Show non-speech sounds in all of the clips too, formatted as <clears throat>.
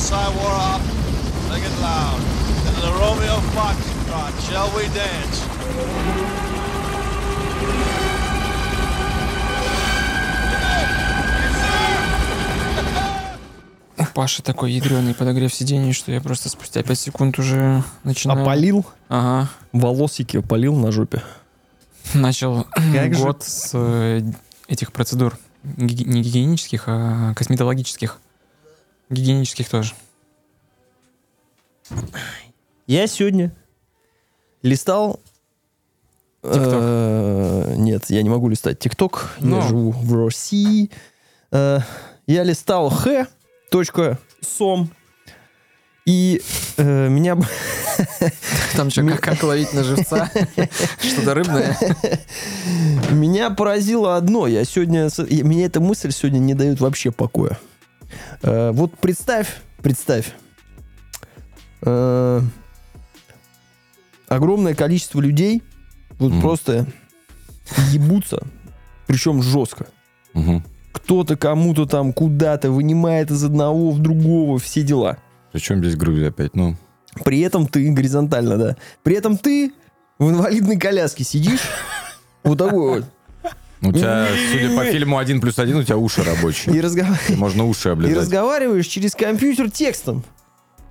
outside wore off. Sing it loud. Into the Romeo Foxtrot. Shall we dance? У Паши такой ядреный подогрев сидений, что я просто спустя 5 секунд уже начинаю... Опалил, Ага. волосики опалил на жопе. Начал Как же- год с э, этих процедур. Не гигиенических, а косметологических. Гигиенических тоже. Я сегодня листал... э, Нет, я не могу листать ТикТок. Я живу в России. Э, Я листал х.сом. И э, меня... <laughs> Там что, как, как ловить на живца? <laughs> Что-то рыбное? Меня поразило одно. Я сегодня... Меня эта мысль сегодня не дает вообще покоя. Э, Вот представь, представь. э, Огромное количество людей вот Мгм. просто ебутся, причем жестко. Мгм. Кто-то кому-то там куда-то вынимает из одного в другого все дела. Причем здесь Грузия опять? Ну, При этом ты горизонтально, да. При этом ты в инвалидной коляске сидишь. Вот такой вот. У тебя, судя по фильму «Один плюс один», у тебя уши рабочие. И разговариваешь. Можно уши И облизать. разговариваешь через компьютер текстом.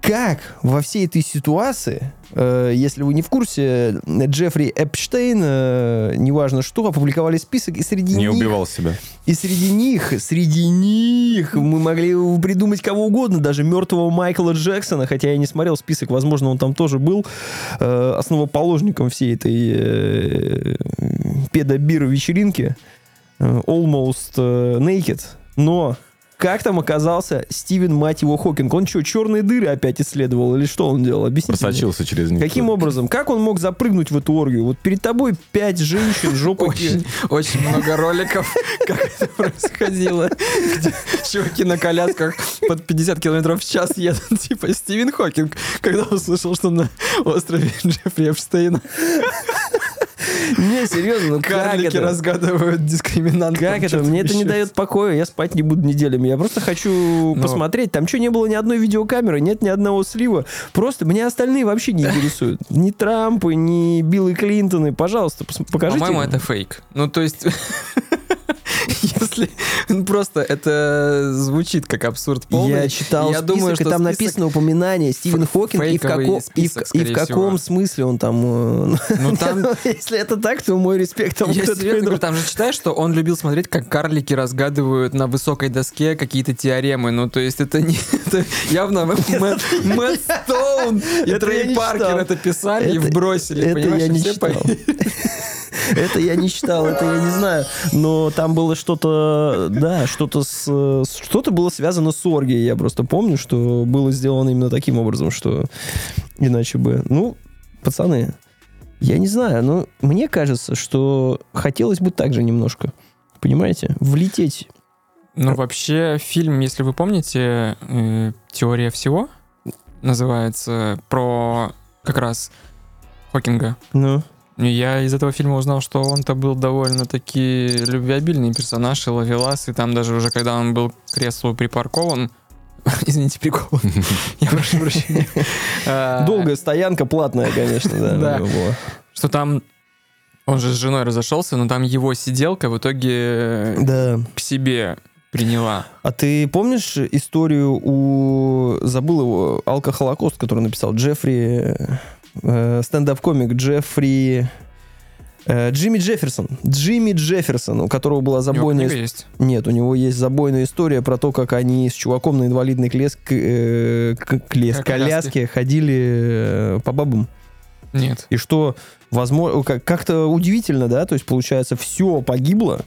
Как во всей этой ситуации, э, если вы не в курсе, Джеффри Эпштейн, э, неважно что, опубликовали список, и среди Не них... убивал себя. И среди них, среди них мы могли придумать кого угодно, даже мертвого Майкла Джексона, хотя я не смотрел список, возможно, он там тоже был э, основоположником всей этой э, педобир-вечеринки. э, Almost э, Naked. Но как там оказался Стивен, мать его, Хокинг? Он что, черные дыры опять исследовал или что он делал? Объясните мне. Просочился через них. Каким образом? Как он мог запрыгнуть в эту оргию? Вот перед тобой пять женщин, жопы... Очень, очень много роликов, <laughs> как это происходило. Где чуваки на колясках под 50 километров в час едут, типа Стивен Хокинг, когда услышал, что на острове Джеффри Эпштейна Не, серьезно, ну как карлики это? разгадывают дискриминантов. Как это? Мне это не дает покоя, я спать не буду неделями. Я просто хочу Но- посмотреть. Там что, не было ни одной видеокамеры, нет ни одного слива. Просто меня остальные вообще не интересуют. <laughs> Ни Трампы, ни Биллы Клинтоны. Пожалуйста, покажите. По-моему, это фейк. Ну, то есть... <laughs> <laughs> Если ну, просто это звучит как абсурд полный. Я читал Я список, думаю, и что там список- написано упоминание Стивен Хокинг и в, како- и в- список, и в каком всего. смысле он там... э, Ну, там <laughs> Если это так, то мой респект тому, <laughs> Я кто это там же читаешь, что он любил смотреть, как карлики разгадывают на высокой доске какие-то теоремы. Ну, то есть это не... Это явно Мэтт Стоун и Трей Паркер это писали и вбросили. Это я и не читал. Это я не читал, это я не знаю. Но там было что-то, да, что-то с, что-то было связано с оргией. Я просто помню, что было сделано именно таким образом, что иначе бы. Ну, пацаны, я не знаю, но мне кажется, что хотелось бы так же немножко. Понимаете? Влететь. Ну, вообще, фильм, если вы помните, э, «Теория всего» называется, про как раз Хокинга. Ну, Я из этого фильма узнал, что он-то был довольно-таки любвеобильный персонаж и ловелас, и там даже уже когда он был к креслу припаркован, <laughs> извините, прикол, <laughs> я прошу прощения, <laughs> долгая стоянка, платная, конечно, да. Да. у него была. что там он же с женой разошелся, но там его сиделка в итоге Да. к себе приняла. А ты помнишь историю у... Забыл его, Алка Холокост, который написал Джеффри... э, стендап-комик Джеффри... э, Джимми Джефферсон. Джимми Джефферсон, у которого была У него забойная... есть. Нет, у него есть забойная история про то, как они с чуваком на инвалидной клес... э, клес... Как коляске ходили э, по бабам. Нет. И что, возможно, как- как-то удивительно, да? То есть, получается, все погибло,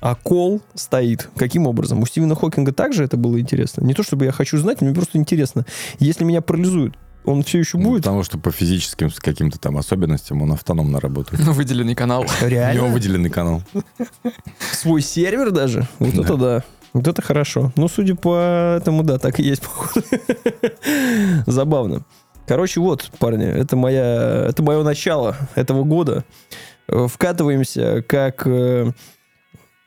а кол стоит. Каким образом? У Стивена Хокинга также это было интересно? Не то, чтобы я хочу знать, мне просто интересно. Если меня парализуют, он все еще Ну, будет? Потому что по физическим каким-то там особенностям он автономно работает. Ну, <laughs> выделенный канал. У него Реально? выделенный канал. <laughs> Свой сервер даже? Вот Да. это да. Вот это хорошо. Ну, судя по этому, да, так и есть, <laughs> походу. Забавно. Короче, вот, парни, это, моя, это мое начало этого года. Э, Вкатываемся как...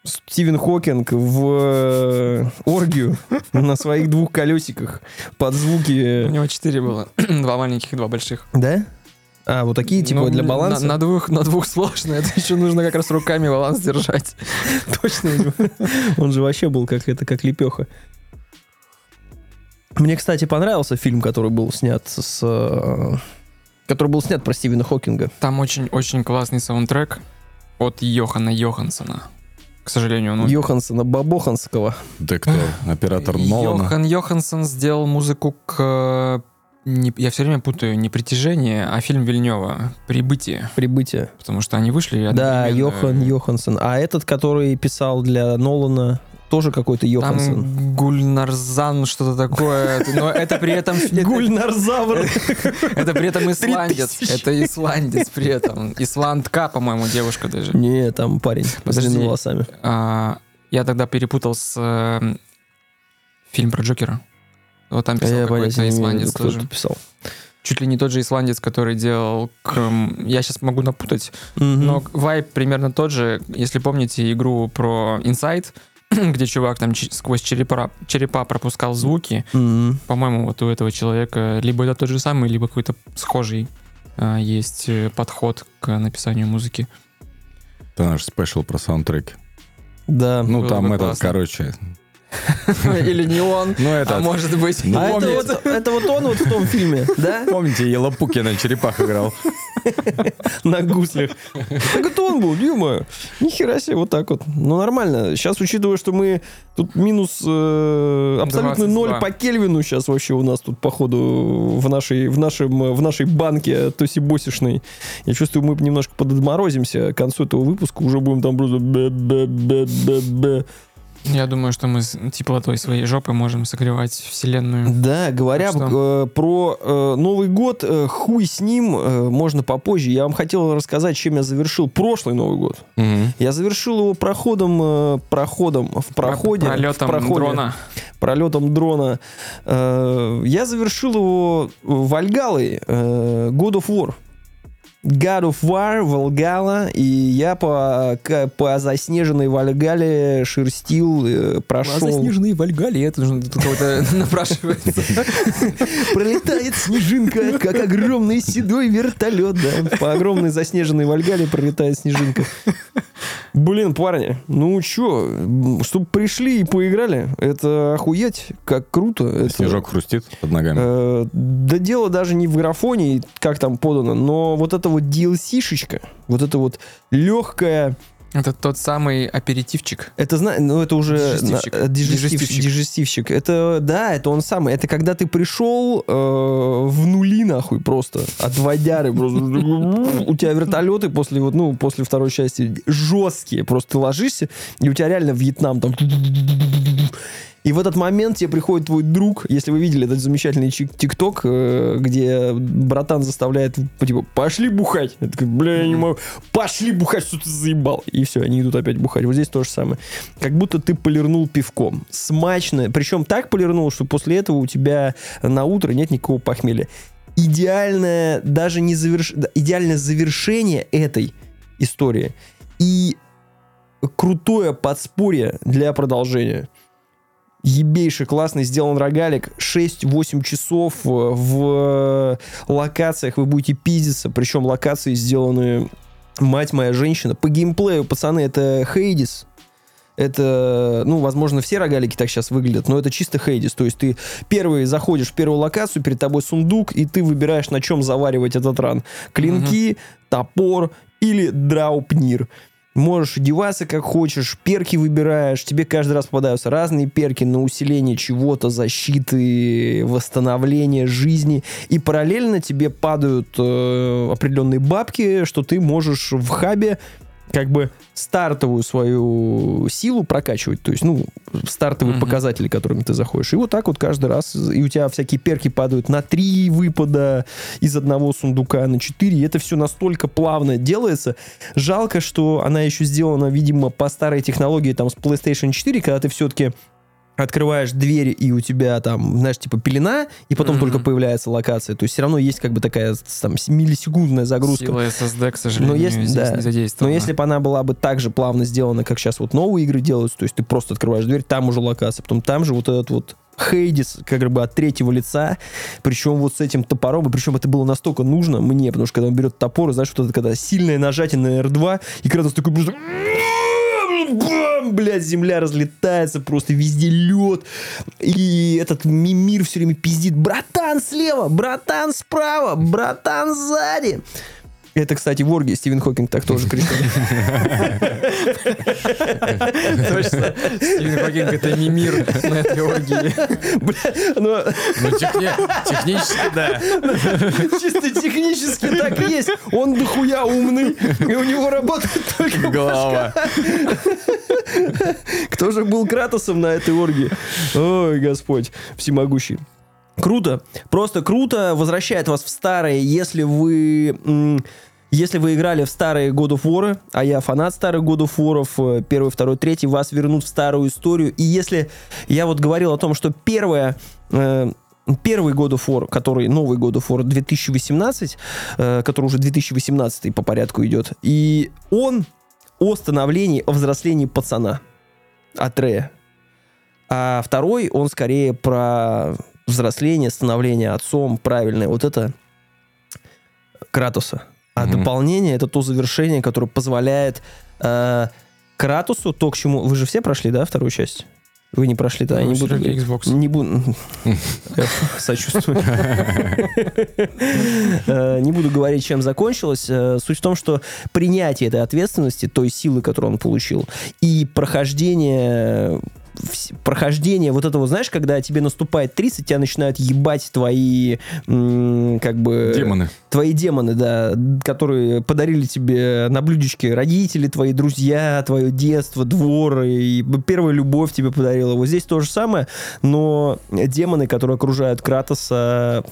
Стивен Хокинг в э, оргию на своих двух колесиках под У звуки... него четыре было. <clears throat> два маленьких, два больших. Да? А, вот такие, типа, Ну, для на- баланса? На, двух, на двух сложно. <laughs> Это еще нужно как раз руками баланс держать. <laughs> Точно. Он же вообще был как это, как лепеха. Мне, кстати, понравился фильм, который был снят с... э, Который был снят про Стивена Хокинга. Там очень-очень классный саундтрек от Йохана Йохансона. К сожалению, он умер. Йохансона Бабоханского. Ты кто? Оператор Нолана? Йохан Йоханссон сделал музыку к... не- я все время путаю не притяжение, а фильм Вильнева «Прибытие». Прибытие. Потому что они вышли Да. Йохан Йоханссон. А этот, который писал для Нолана, тоже какой-то Йоханссон. Там Гульнарзан, что-то такое. Но это при этом... <laughs> Гульнарзавр. <laughs> Это при этом исландец. Это исландец при этом. Исландка, по-моему, девушка даже. Не, там парень с Подожди. длинными волосами. А, Я тогда перепутал с э, фильм про Джокера. Вот там писал какой-то исландец тоже. писал. Чуть ли не тот же исландец, который делал... Я сейчас могу напутать, Мгм. но вайп примерно тот же. Если помните игру про Inside, <clears throat> где чувак там ч- сквозь черепа, черепа пропускал звуки, Мгм. по-моему, вот у этого человека либо это тот же самый, либо какой-то схожий а, есть э, подход к написанию музыки. Это наш спешл про саундтреки. Да. Ну, Было там бы этот, классно. короче... <laughs> Или не он, Ну, а этот... может быть... Ну, А это вот, это вот он вот в том фильме, да? Помните, Елопуки на черепах играл? <laughs> На гуслях. Так это он был, Дюма. Нихера себе, вот так вот. Ну, нормально. Сейчас, учитывая, что мы тут минус э, абсолютно 22. ноль по Кельвину сейчас вообще у нас тут, походу, в нашей, в нашем, в нашей банке тосибосишной. Я чувствую, мы немножко подотморозимся. К концу этого выпуска уже будем там просто... Я думаю, что мы с теплотой своей жопы можем согревать вселенную. Да, говоря Так э, про э, Новый год, э, хуй с ним, э, можно попозже. Я вам хотел рассказать, чем я завершил прошлый Новый год. Я завершил его проходом, э, проходом в проходе, Пролетом в проходе, дрона. пролетом дрона. Э, я завершил его Вальгалой, э, God of War. God of War, Волгала, и я по, к- по заснеженной Вальгале шерстил, э, прошел. заснеженные Вальгали, это же тут кого-то <laughs> напрашивается. <laughs> Пролетает снежинка, как огромный седой вертолет, да. По огромной заснеженной Вальгале пролетает снежинка. Блин, парни, ну чё, чтобы пришли и поиграли, это охуеть, как круто. Это, Снежок хрустит под ногами. э, да дело даже не в графоне, как там подано, но вот эта вот DLC-шечка, вот это вот легкая, Это тот самый аперитивчик. это, зна- ну, это уже Дижестивчик. на- э. Это, да, это он самый. Это когда ты пришел э, в нули, нахуй, просто. От водяры. Просто. У тебя вертолеты после, вот, ну, после второй части жесткие. Просто ты ложишься, и у тебя реально Вьетнам там... И в этот момент тебе приходит твой друг, если вы видели этот замечательный тикток, э, где братан заставляет, типа, пошли бухать. Я такой, бля, я не могу. Пошли бухать, что ты заебал. И все, они идут опять бухать. Вот здесь то же самое. Как будто ты полирнул пивком. Смачно. Причем так полирнул, что после этого у тебя на утро нет никакого похмелья. Идеальное, даже не заверш... идеальное завершение этой истории. И крутое подспорье для продолжения ебейший, классный сделан рогалик. 6-8 часов э, в локациях вы будете пиздиться. Причем локации сделаны, мать моя женщина. По геймплею, пацаны, это Хейдис. Это, ну, возможно, все рогалики так сейчас выглядят, но это чисто Хейдис. То есть ты первый заходишь в первую локацию, перед тобой сундук, и ты выбираешь, на чем заваривать этот ран. Клинки, топор или драупнир. Можешь одеваться как хочешь, перки выбираешь, тебе каждый раз попадаются разные перки на усиление чего-то, защиты, восстановление жизни, и параллельно тебе падают э, определенные бабки, что ты можешь в хабе как бы стартовую свою силу прокачивать, то есть, ну, стартовые Мгм. показатели, которыми ты заходишь. И вот так вот каждый раз, и у тебя всякие перки падают на три выпада из одного сундука, на четыре, и это все настолько плавно делается. Жалко, что она еще сделана, видимо, по старой технологии, там, с PlayStation 4, когда ты все-таки открываешь дверь, и у тебя там, знаешь, типа пелена, и потом Мгм. только появляется локация. То есть все равно есть как бы такая там миллисекундная загрузка. Сила SSD, к сожалению, Но если, здесь да, не но если бы она была бы так же плавно сделана, как сейчас вот новые игры делаются, то есть ты просто открываешь дверь, там уже локация, потом там же вот этот вот Хейдис, как бы от третьего лица, причем вот с этим топором, и причем это было настолько нужно мне, потому что когда он берет топор, знаешь, вот это когда сильное нажатие на R2, и Кратос такой просто... Бам! Блядь, земля разлетается, просто везде лед. И этот мимир все время пиздит. Братан слева, братан справа, братан сзади. Это, кстати, в Орге Стивен Хокинг так тоже <laughs> кричал. Точно. Стивен Хокинг это не мир на этой оргии. Бля, ну, Ну, техни- технически, да. чисто технически так и есть. Он дохуя умный, и у него работает только Голова. Кто же был Кратосом на этой оргии? Ой, Господь, всемогущий. Круто, просто круто, возвращает вас в старые, если вы... Если вы играли в старые God of War, а я фанат старых God of War, э, первый, второй, третий, вас вернут в старую историю. И если я вот говорил о том, что первое, э, первый God of War, который новый God of War 2018, э, который уже 2018 по порядку идет, и он о становлении, о взрослении пацана от Рея. А второй, он скорее про взросление, становление отцом, правильное. Вот это Кратуса. А Мгм. дополнение это то завершение, которое позволяет э, Кратусу, то, к чему... Вы же все прошли, да, вторую часть? Вы не прошли, да? я не Ну, буду... Xbox. Не буду... <laughs> <laughs> Сочувствую. Э, Не буду говорить, чем закончилось. Э, Суть в том, что принятие этой ответственности, той силы, которую он получил, и прохождение прохождение вот этого, знаешь, когда тебе наступает 30, тебя начинают ебать твои, как бы... Демоны. Твои демоны, да, которые подарили тебе на блюдечке родители, твои друзья, твое детство, двор, и первая любовь тебе подарила. Вот здесь то же самое, но демоны, которые окружают Кратоса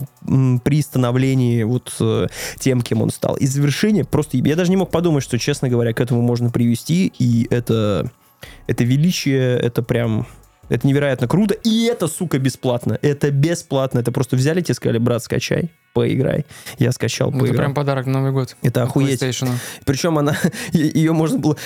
при становлении вот э, тем, кем он стал. И завершение просто... Я даже не мог подумать, что, честно говоря, к этому можно привести, и это, это величие, это прям... Это невероятно круто, и это, сука, бесплатно. Это бесплатно. Это просто взяли тебе, сказали, брат, скачай, поиграй. Я скачал, поиграл. Это прям подарок на Новый год. Это охуеть. Причем она, <laughs> ее можно было,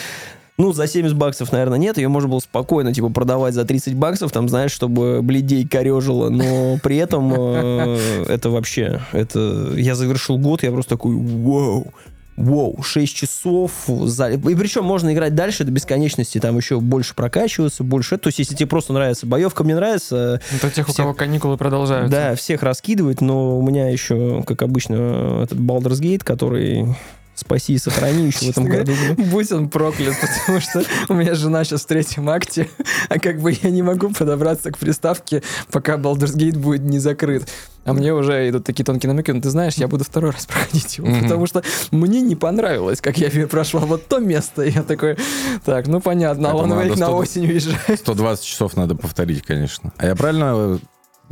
ну, за 70 баксов, наверное, нет, ее можно было спокойно, типа, продавать за 30 баксов, там, знаешь, чтобы бледей корежило, но при этом э, <laughs> это вообще, это, я завершил год, я просто такой, вау, Воу, 6 часов. За... И причем можно играть дальше до бесконечности, там еще больше прокачиваться, больше. То есть, если тебе просто нравится боевка, мне нравится, Это тех, у Всех- кого каникулы продолжаются. да, всех раскидывать, но у меня еще, как обычно, этот Baldur's Gate, который спаси и сохрани еще в этом году. Будь он проклят, потому что у меня жена сейчас в третьем акте, а как бы я не могу подобраться к приставке, пока Baldur's Gate будет не закрыт. А мне уже идут такие тонкие намеки, ну ты знаешь, я буду второй раз <laughs> проходить его, потому что мне не понравилось, как я прошла вот то место, и я такой, так, ну понятно, надо Wake на осень уезжает. 120 часов надо повторить, конечно. А я правильно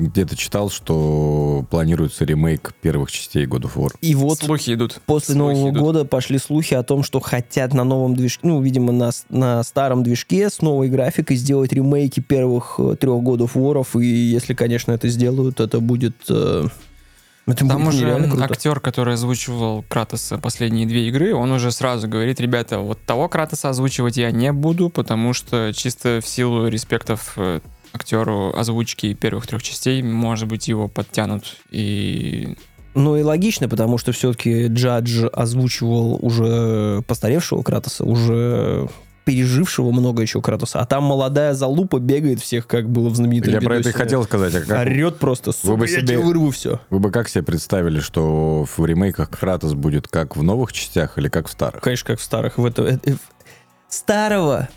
где-то читал, что планируется ремейк первых частей God of War? И вот Слухи идут. после Слухи Нового идут. года пошли слухи о том, что хотят на новом движке, ну, видимо, на, на старом движке с новой графикой сделать ремейки первых э, трех годов воров. И если, конечно, это сделают, это будет... э, это Там будет уже круто. актер, который озвучивал Кратоса последние две игры, он уже сразу говорит, ребята, вот того Кратоса озвучивать я не буду, потому что чисто в силу респектов э, актеру озвучки первых трех частей, может быть, его подтянут. И Ну и логично, потому что все-таки Джадж озвучивал уже постаревшего Кратоса, уже пережившего много еще Кратоса. А там молодая залупа бегает всех, как было в знаменитом Я про это и хотел сказать. А как, Орет просто, сука, бы я себе- тебе вырву все. вы бы как себе представили, что в ремейках Кратос будет как в новых частях или как в старых? Конечно, как в старых. В это, э, э, старого,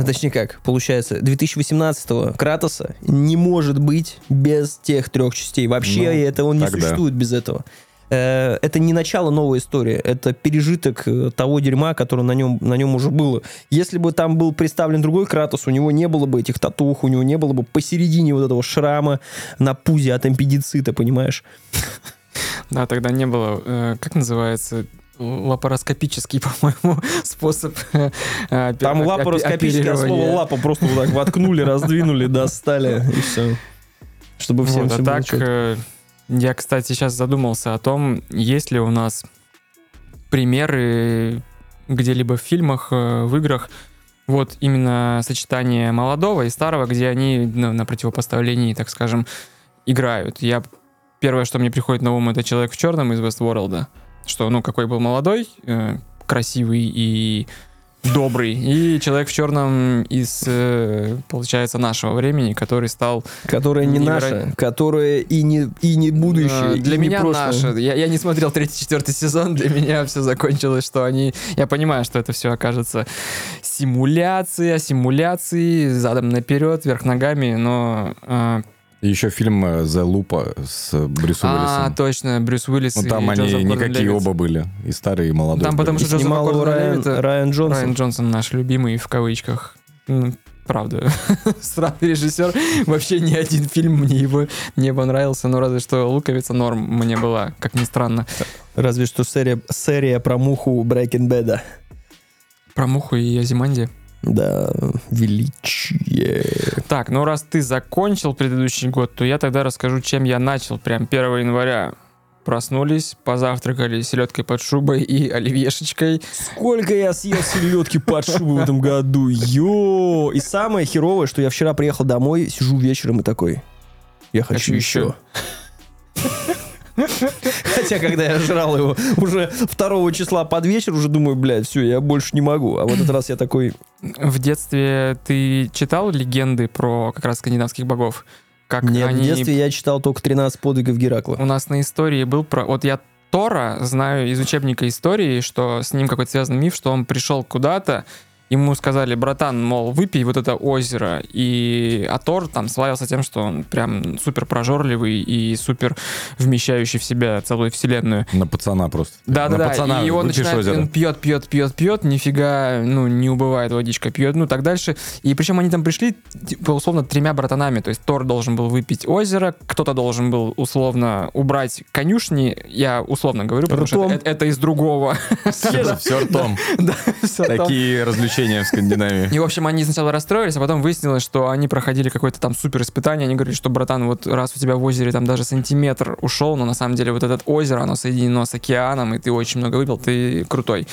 а точнее как, получается, 2018-го Кратоса не может быть без тех трех частей. Вообще Ну, это он не тогда. существует без этого. Э, Это не начало новой истории, это пережиток э, того дерьма, которое на нем, на нем уже было. Если бы там был представлен другой Кратос, у него не было бы этих татух, у него не было бы посередине вот этого шрама на пузе от аппендицита, понимаешь? <laughs> да, тогда не было, э, как называется, лапароскопический, <laughs> по-моему, способ э, Там лапароскопическое слово лапа просто вот так воткнули, раздвинули, достали, и все. Чтобы всем Вот, все а так, чётко. э, я, кстати, сейчас задумался о том, есть ли у нас примеры где-либо в фильмах, э, в играх, вот именно сочетание молодого и старого, где они на, на противопоставлении, так скажем, играют. Я первое, что мне приходит на ум, это человек в черном из Westworld, что, ну, какой был молодой, э, красивый и добрый, и человек в черном из, э, получается, нашего времени, который стал Которая не невероятно. наша, которая и не, и не будущее, Э, Для не меня прошлое. наша. Я, я не смотрел третий, четвертый сезон. Для меня все закончилось, что они... Я понимаю, что это все окажется симуляция, симуляции, задом наперед, вверх ногами, но... еще фильм э, «The Loop» с Брюсом а, Уиллисом. точно, Брюс Уиллис Ну, там и они Джозеф никакие Гордон-Левитт. оба были. И старые, и молодые. Там потому были. что Джозефа Снимал его Райан, Гордона-Левитта- Райан Джонсон. Райан Джонсон наш любимый в кавычках. Ну, Правда. <laughs> Странный режиссер. Вообще ни один фильм мне его не понравился, но разве что «Луковица» норм мне была, как ни странно. Разве что серия, серия про муху Breaking Bad. Про Муху и Азиманди. Да, величие. Так, ну раз ты закончил предыдущий год, то я тогда расскажу, чем я начал. Прям 1 января проснулись, позавтракали селедкой под шубой и оливьешечкой. Сколько я съел селедки под шубой в этом году. Йо! И самое херовое, что я вчера приехал домой, сижу вечером и такой. Я хочу, Хочу еще. еще. Хотя, когда я жрал его уже 2 числа под вечер, уже думаю, блядь, все, я больше не могу. А в этот раз я такой, В детстве ты читал легенды про как раз скандинавских богов? Как нет, они... в детстве я читал только 13 подвигов Геракла. У нас на истории был про... Вот я Тора знаю из учебника истории, что с ним какой-то связан миф, что он пришел куда-то, ему сказали, братан, мол, выпей вот это озеро. И а Тор там славился тем, что он прям супер прожорливый и супер вмещающий в себя целую вселенную. На пацана просто. Да, На да, пацана да. И он начинает, озеро. он пьет, пьет, пьет, пьет, нифига, ну, не убывает водичка, пьет, ну, так дальше. И причем они там пришли, типа, условно, тремя братанами. То есть Тор должен был выпить озеро, кто-то должен был, условно, убрать конюшни. Я условно говорю, потому что Ртом. это, это из другого. Все ртом. <laughs> Да, всё там. Такие развлечения в Скандинавии. И, в общем, они сначала расстроились, а потом выяснилось, что они проходили какое-то там супер испытание. Они говорили, что, братан, вот раз у тебя в озере там даже сантиметр ушел, но на самом деле вот это озеро, оно соединено с океаном, и ты очень много выпил, ты крутой.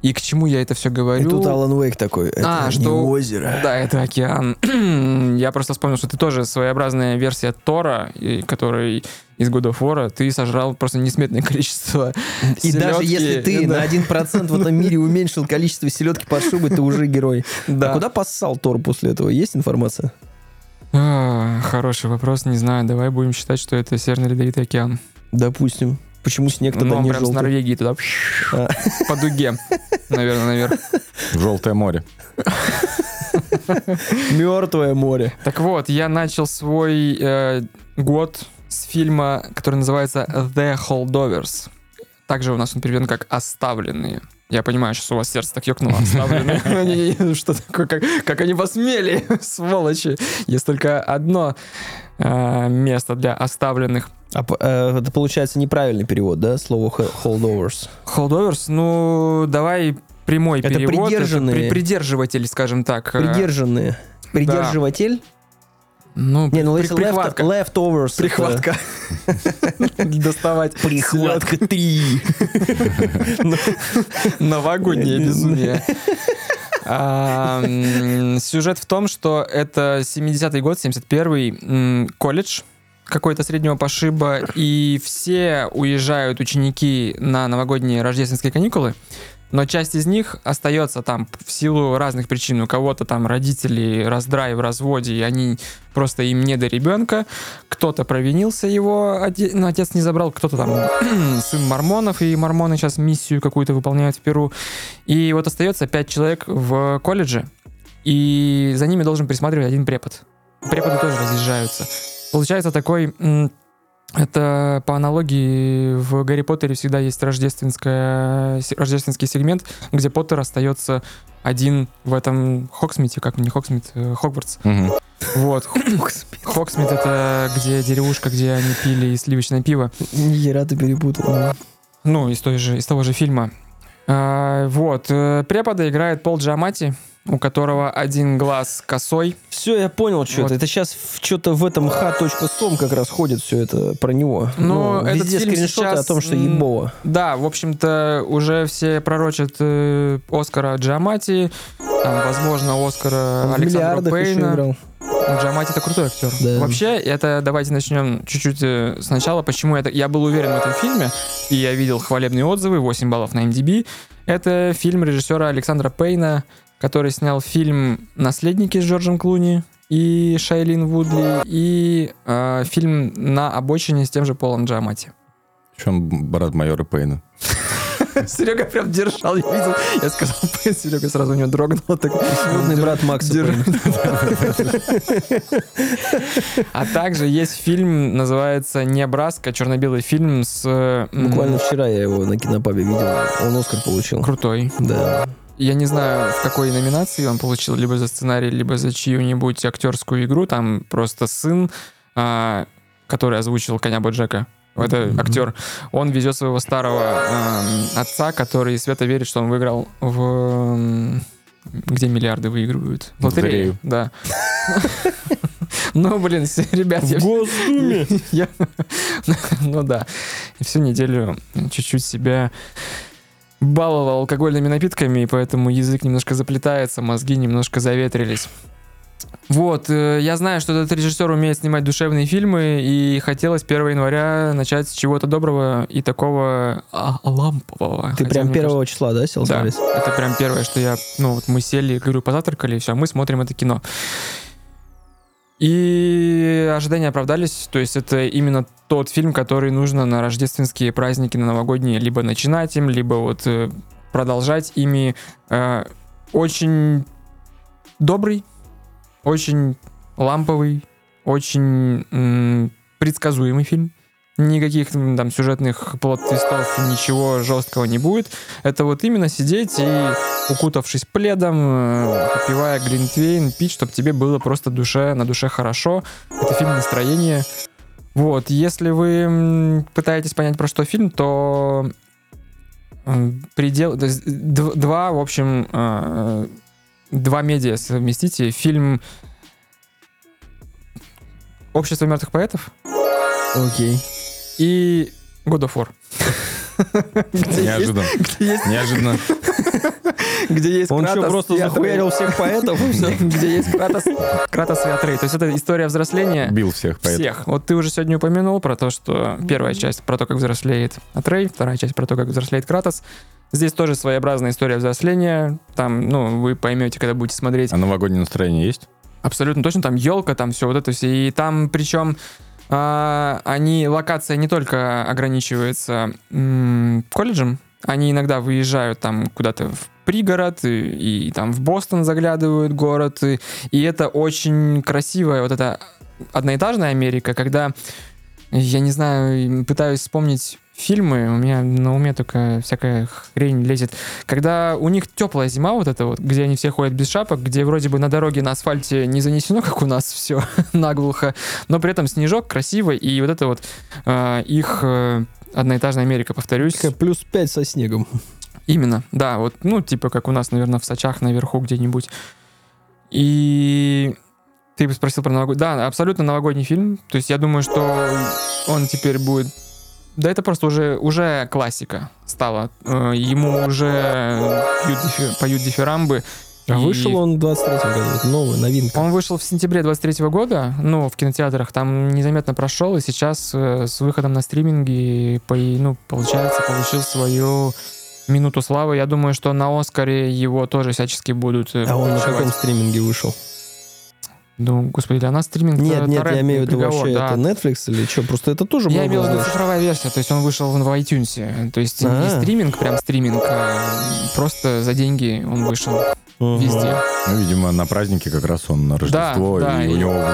И к чему я это все И говорю? тут Алан Уэйк такой, это А, не что- озеро. Да, это океан. <clears throat> Я просто вспомнил, что ты тоже своеобразная версия Тора, и- который из God of War, ты сожрал просто несметное количество <laughs> И даже если ты Да. на 1% в этом мире уменьшил количество селедки под шубой, ты уже герой. Да. А куда поссал Тор после этого? Есть информация? А, Хороший вопрос, не знаю. Давай будем считать, что это Северный Ледовитый океан. Допустим. Почему снег тогда Ну, он не прям с желтый? Норвегии туда А. <laughs> по дуге, наверное, наверх. Желтое море. Мертвое море. Так вот, я начал свой э, год с фильма, который называется The Holdovers. Также у нас он переведен как «Оставленные». Я понимаю, сейчас у вас сердце так ёкнуло. Оставленные. <laughs> Не-не-не, Что такое? Как как они посмели, <laughs> сволочи. Есть только одно э, место для оставленных. А э, это получается неправильный перевод, да, слово holdovers? Holdovers, ну, давай прямой Это перевод. придержанные. при- Придерживатель, скажем так. Э, Придержанные. Придерживатель? Ну, Не, ну при- если прихватка. left, leftovers. это Прихватка. <laughs> Доставать. Прихватка 3. <laughs> Новогоднее безумие. Сюжет в том, что это 70-й год, 71-й, м, колледж какой-то среднего пошиба, и все уезжают ученики на новогодние рождественские каникулы, но часть из них остается там в силу разных причин. У кого-то там родители раздрай в разводе, и они просто им не до ребенка. Кто-то провинился, его оде- ну, отец не забрал, кто-то там <clears throat> сын мормонов, и мормоны сейчас миссию какую-то выполняют в Перу. И вот остается пять человек в колледже, и за ними должен присматривать один препод. Преподы тоже разъезжаются. Получается такой... это по аналогии в Гарри Поттере всегда есть рождественская, рождественский сегмент, где Поттер остается один в этом Хогсмиде, как не Хогсмид, э, Хогвартс. Вот. Хогсмид это где деревушка, где они пили сливочное пиво. Нихера ты перепутал. Ну, из, той же, из того же фильма. А, вот. э, Препода играет Пол Джамати, у которого один глаз косой. Все, я понял, что Вот. это. Это сейчас что-то в этом h.com как раз ходит все это про него. Ну, этот везде фильм скриншоты сейчас, о том, что ебово. Да, в общем-то, уже все пророчат э, Оскара Джамати, там, возможно, Оскара Он Александра Пейна. Ну, Джамати это крутой актер. Да. Вообще, это давайте начнем чуть-чуть э, сначала. Почему это? Я был уверен в этом фильме, и я видел хвалебные отзывы, 8 баллов на MDB. Это фильм режиссера Александра Пейна, который снял фильм «Наследники» с Джорджем Клуни и Шайлин Вудли, и э, фильм «На обочине» с тем же Полом Джамати. Он брат майора Пейна. <laughs> Серега прям держал, я видел. Я сказал <laughs> Пейн, Серега сразу у него дрогнул. Так, брат Макса. Пейна. <laughs> А также есть фильм, называется «Небраска», черно-белый фильм с... Буквально вчера я его на кинопабе видел. Он Оскар получил. Крутой. Да. Я не знаю, в какой номинации он получил, либо за сценарий, либо за чью-нибудь актерскую игру. Там просто сын, а, который озвучил коня Боджека. Это актер. Он везет своего старого ам, отца, который свято верит, что он выиграл в... м, Где миллиарды выигрывают? В лотерею. Да. Ну, блин, ребят, я... Госдуме. <laughs> Ну да. И всю неделю чуть-чуть себя баловал алкогольными напитками, и поэтому язык немножко заплетается, мозги немножко заветрились. Вот, э, я знаю, что этот режиссер умеет снимать душевные фильмы, и хотелось 1 января начать с чего-то доброго и такого а, лампового. Ты Хотя, прям первого числа, да, сел Да, это прям первое, что я, ну вот мы сели, говорю, позавтракали, и все, мы смотрим это кино. И ожидания оправдались, то есть это именно тот фильм, который нужно на рождественские праздники, на новогодние, либо начинать им, либо вот э, продолжать ими. Э, Очень добрый, очень ламповый, очень предсказуемый фильм. Никаких там сюжетных плод-твистов, ничего жесткого не будет. Это вот именно сидеть и, укутавшись пледом, э, попивая глинтвейн, пить, чтобы тебе было просто душе, на душе хорошо. Это фильм настроения. Вот, если вы пытаетесь понять, про что фильм, то предел... то есть Два, в общем, э, два медиа совместите. Фильм «Общество мертвых поэтов» Окей. И God of War. Где есть- Неожиданно. где есть- Неожиданно. Где есть Он что, просто захуярил всех поэтов? Где есть Кратос, Кратос и Атрей. То есть это история взросления Бил всех поэтов. всех. Вот ты уже сегодня упомянул про то, что первая часть про то, как взрослеет Атрей, вторая часть про то, как взрослеет Кратос. Здесь тоже своеобразная история взросления. Там, ну, вы поймете, когда будете смотреть. А новогоднее настроение есть? Абсолютно точно, там елка, там все вот это все. И там, причем, они, локация не только ограничивается м, колледжем, они иногда выезжают там куда-то в пригород, и, и там в Бостон заглядывают город, и, и это очень красивая вот эта одноэтажная Америка, когда, я не знаю, пытаюсь вспомнить фильмы, у меня на уме только всякая хрень лезет. Когда у них теплая зима вот эта вот, где они все ходят без шапок, где вроде бы на дороге на асфальте не занесено, как у нас все <laughs> наглухо, но при этом снежок красивый, и вот это вот э, их э, одноэтажная Америка, повторюсь. Такая Плюс 5 со снегом. Именно, да, вот, ну, типа, как у нас, наверное, в Сочах наверху где-нибудь. И ты спросил про новогодний... Да, абсолютно новогодний фильм. То есть я думаю, что он теперь будет... Да это просто уже, уже классика стала. Э, Ему уже пьют дифи- поют дифирамбы. А И вышел он в 23-м году. Это новая новинка. Он вышел в сентябре 23 года, ну, в кинотеатрах, там незаметно прошел, и сейчас э, с выходом на стриминги, по, ну, получается, получил свою минуту славы. Я думаю, что на Оскаре его тоже всячески будут э, А он на каком стриминге вышел? Ну, господи, для нас стриминг Нет, нет, я имею в виду вообще да. это Netflix или что? Просто это тоже Я имел в виду цифровая версия, то есть он вышел в iTunes. То есть не А. стриминг, прям стриминг, а просто за деньги он вышел Мгм. везде. Ну, видимо, на празднике как раз он на Рождество, да, и у и- него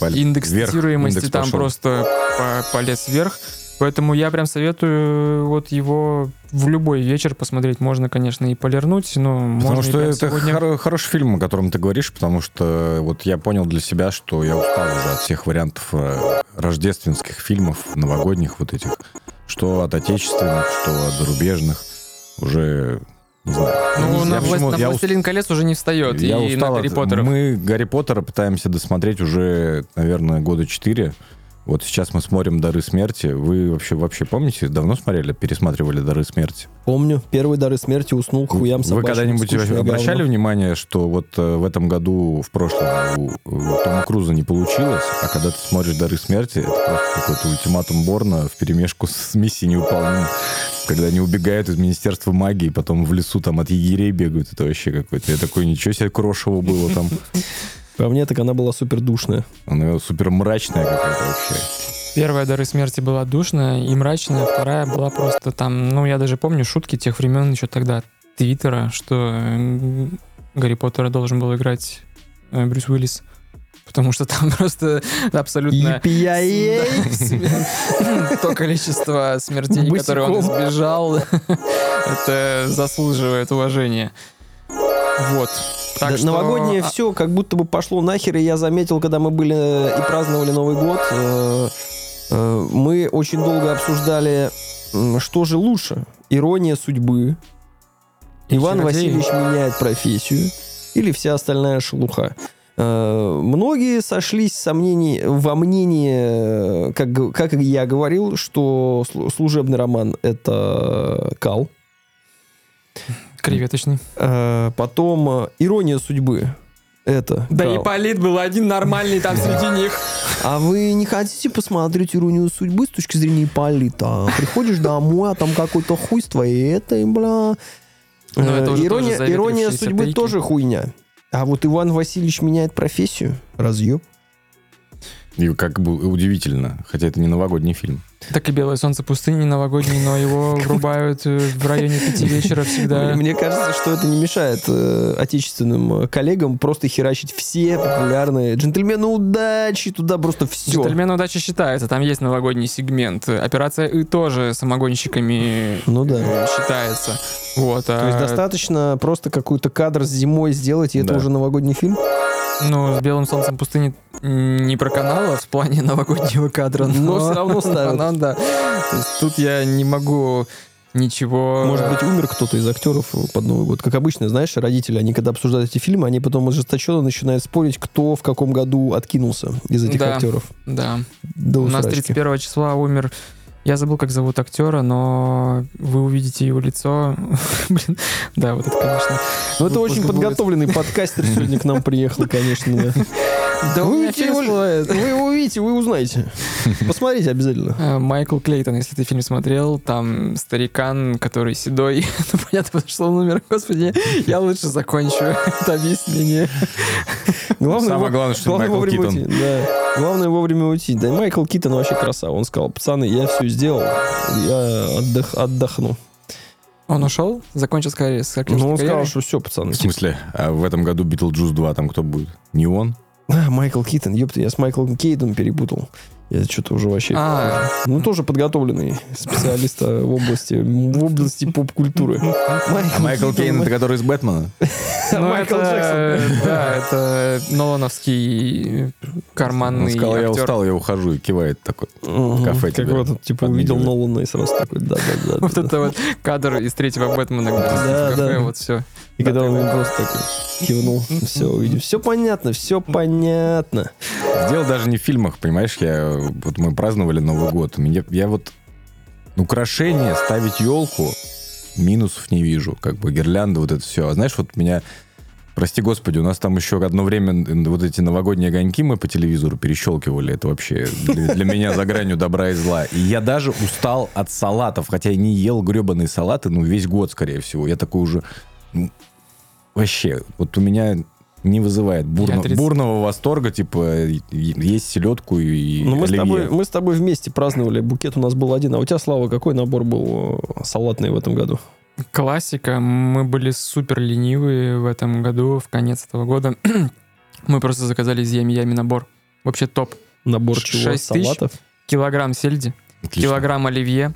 паль- индекс вверх, цитируемости индекс там пошел. просто по- полез вверх. Поэтому я прям советую вот его в любой вечер посмотреть. Можно, конечно, и полирнуть, но Потому можно что это сегодня... хоро- хороший фильм, о котором ты говоришь, потому что вот я понял для себя, что я устал уже от всех вариантов э, рождественских фильмов, новогодних вот этих, что от отечественных, что от зарубежных. Уже, не знаю. Ну, Я на, почему- «Власть- на я «Властелин колец» уже не встает. Я и устал на «Гарри от- Поттера». Мы Гарри Поттера пытаемся досмотреть уже, наверное, года четыре. Вот сейчас мы смотрим «Дары смерти». Вы вообще, вообще помните, давно смотрели, пересматривали «Дары смерти»? Помню, первые дары смерти уснул хуям Вы собачьим, когда-нибудь скучное обращали говно. внимание, что вот э, в этом году, в прошлом, у, у Тома Круза не получилось, а когда ты смотришь «Дары смерти», это просто какой-то ультиматум Борна в перемешку с миссией невыполнимой. Когда они убегают из Министерства магии, потом в лесу там от егерей бегают, это вообще какой-то... Я такой, ничего себе крошево было там. <laughs> По мне, так она была супер душная. Она супер мрачная какая-то вообще. Первая «Дары смерти» была душная и мрачная, вторая была просто там, ну, я даже помню шутки тех времен еще тогда, Твиттера, что Гарри Поттера должен был играть э, Брюс Уиллис, потому что там <laughs> просто абсолютно... Епи-я-ей! <laughs> То количество смертей, которые он избежал. <laughs> Это заслуживает уважения. Вот. Так Да, что... Новогоднее а, все как будто бы пошло нахер, и я заметил, когда мы были э, и праздновали Новый год, э, э, мы очень долго обсуждали, что же лучше, ирония судьбы, Иван Чародей. Васильевич меняет профессию или вся остальная шелуха. Э, Многие сошлись в сомнении, во мнении, э, как, как я говорил, что слу- служебный роман — это кал. Креветочный. Э, Потом э, «Ирония судьбы» — это Да кал. и Полит был один нормальный там среди них. А вы не хотите посмотреть «Иронию судьбы» с точки зрения Ипполита? Приходишь домой, а там какой-то хуй с твоей этой, бля. Ну, это Э, ирония, ирония судьбы тоже хуйня. А вот Иван Васильевич меняет профессию. Разъеб. И как бы удивительно, хотя это не новогодний фильм. Так и «Белое солнце пустыни» новогодний, но его <laughs> врубают э, в районе пяти вечера всегда. Мне кажется, что это не мешает э, отечественным коллегам просто херачить все популярные джентльмены удачи, туда просто все. Джентльмен удачи считается, там есть новогодний сегмент. Операция «И» тоже самогонщиками Ну да. э, считается. Вот, То есть а, достаточно просто какой-то кадр с зимой сделать, и это Да. уже новогодний фильм? Ну, с «Белым солнцем пустыни» не проканала в плане новогоднего кадра, но, Но всё равно ставят. Она, да. То есть тут я не могу ничего... Может быть, умер кто-то из актеров под Новый год. Как обычно, знаешь, родители, они когда обсуждают эти фильмы, они потом ожесточенно начинают спорить, кто в каком году откинулся из этих Да. актеров. Да. До У нас усрачки. 31 числа умер... Я забыл, как зовут актера, но вы увидите его лицо. <laughs> Блин, да, вот это, конечно. Ну, это очень подготовленный подкастер сегодня к нам приехал, конечно. да. <laughs> Да Вы увидите его-. Вы его увидите, вы узнаете. <laughs> Посмотрите обязательно. Э, Майкл Клейтон, если ты фильм смотрел, там старикан, который седой, ну понятно, потому что он умер, господи, я лучше закончу это объяснение. Главное, Самое главное, что главное Майкл вовремя Китон. уйти. Да. Главное вовремя уйти. Да и Майкл Китон вообще красава. Он сказал, пацаны, я все сделал, я отдых- отдохну. Он ушел, закончил скорее с Ну, он сказал, что все, пацаны. В смысле? А в этом году Битлджус 2 там кто будет? Не он? А, <laughs> Майкл Китон, ёпта, я с Майклом Кейтом перепутал. Я что-то уже вообще... А. Ну, тоже подготовленный специалист э, в области, в области поп-культуры. А Майкл Кейн, это который из Бэтмена? Ну, Майкл это, да, это Нолановский карманный сказал, я устал, я ухожу, и кивает такой. Кафе Как вот, типа, увидел. Нолана и сразу такой, да-да-да. <laughs> Вот это вот кадр из третьего Бэтмена, где Да, в кафе, да. вот все. И когда он просто кивнул, все, увидел. Все понятно, все понятно. Дело даже не в фильмах, понимаешь, я, вот мы праздновали Новый год, меня, я вот украшение, ставить елку, минусов не вижу, как бы гирлянда, вот это все. А знаешь, вот меня, прости господи, у нас там еще одно время вот эти новогодние огоньки мы по телевизору перещелкивали, это вообще для, для меня за гранью добра и зла. И я даже устал от салатов, хотя я не ел гребаные салаты, ну, весь год, скорее всего. Я такой уже... ну, Вообще, вот у меня не вызывает бурно- Я 30 бурного восторга, типа, есть селедку и Ну, мы с, оливье. тобой, мы с тобой вместе праздновали. Букет у нас был один. А у тебя, Слава, какой набор был э, салатный в этом году? Классика. Мы были супер ленивые в этом году, в конец этого года. <clears throat> Мы просто заказали из Ями-Ями набор. Вообще топ. Набор чего? шесть тысяч? Салатов? Килограмм сельди, Отлично. килограмм оливье,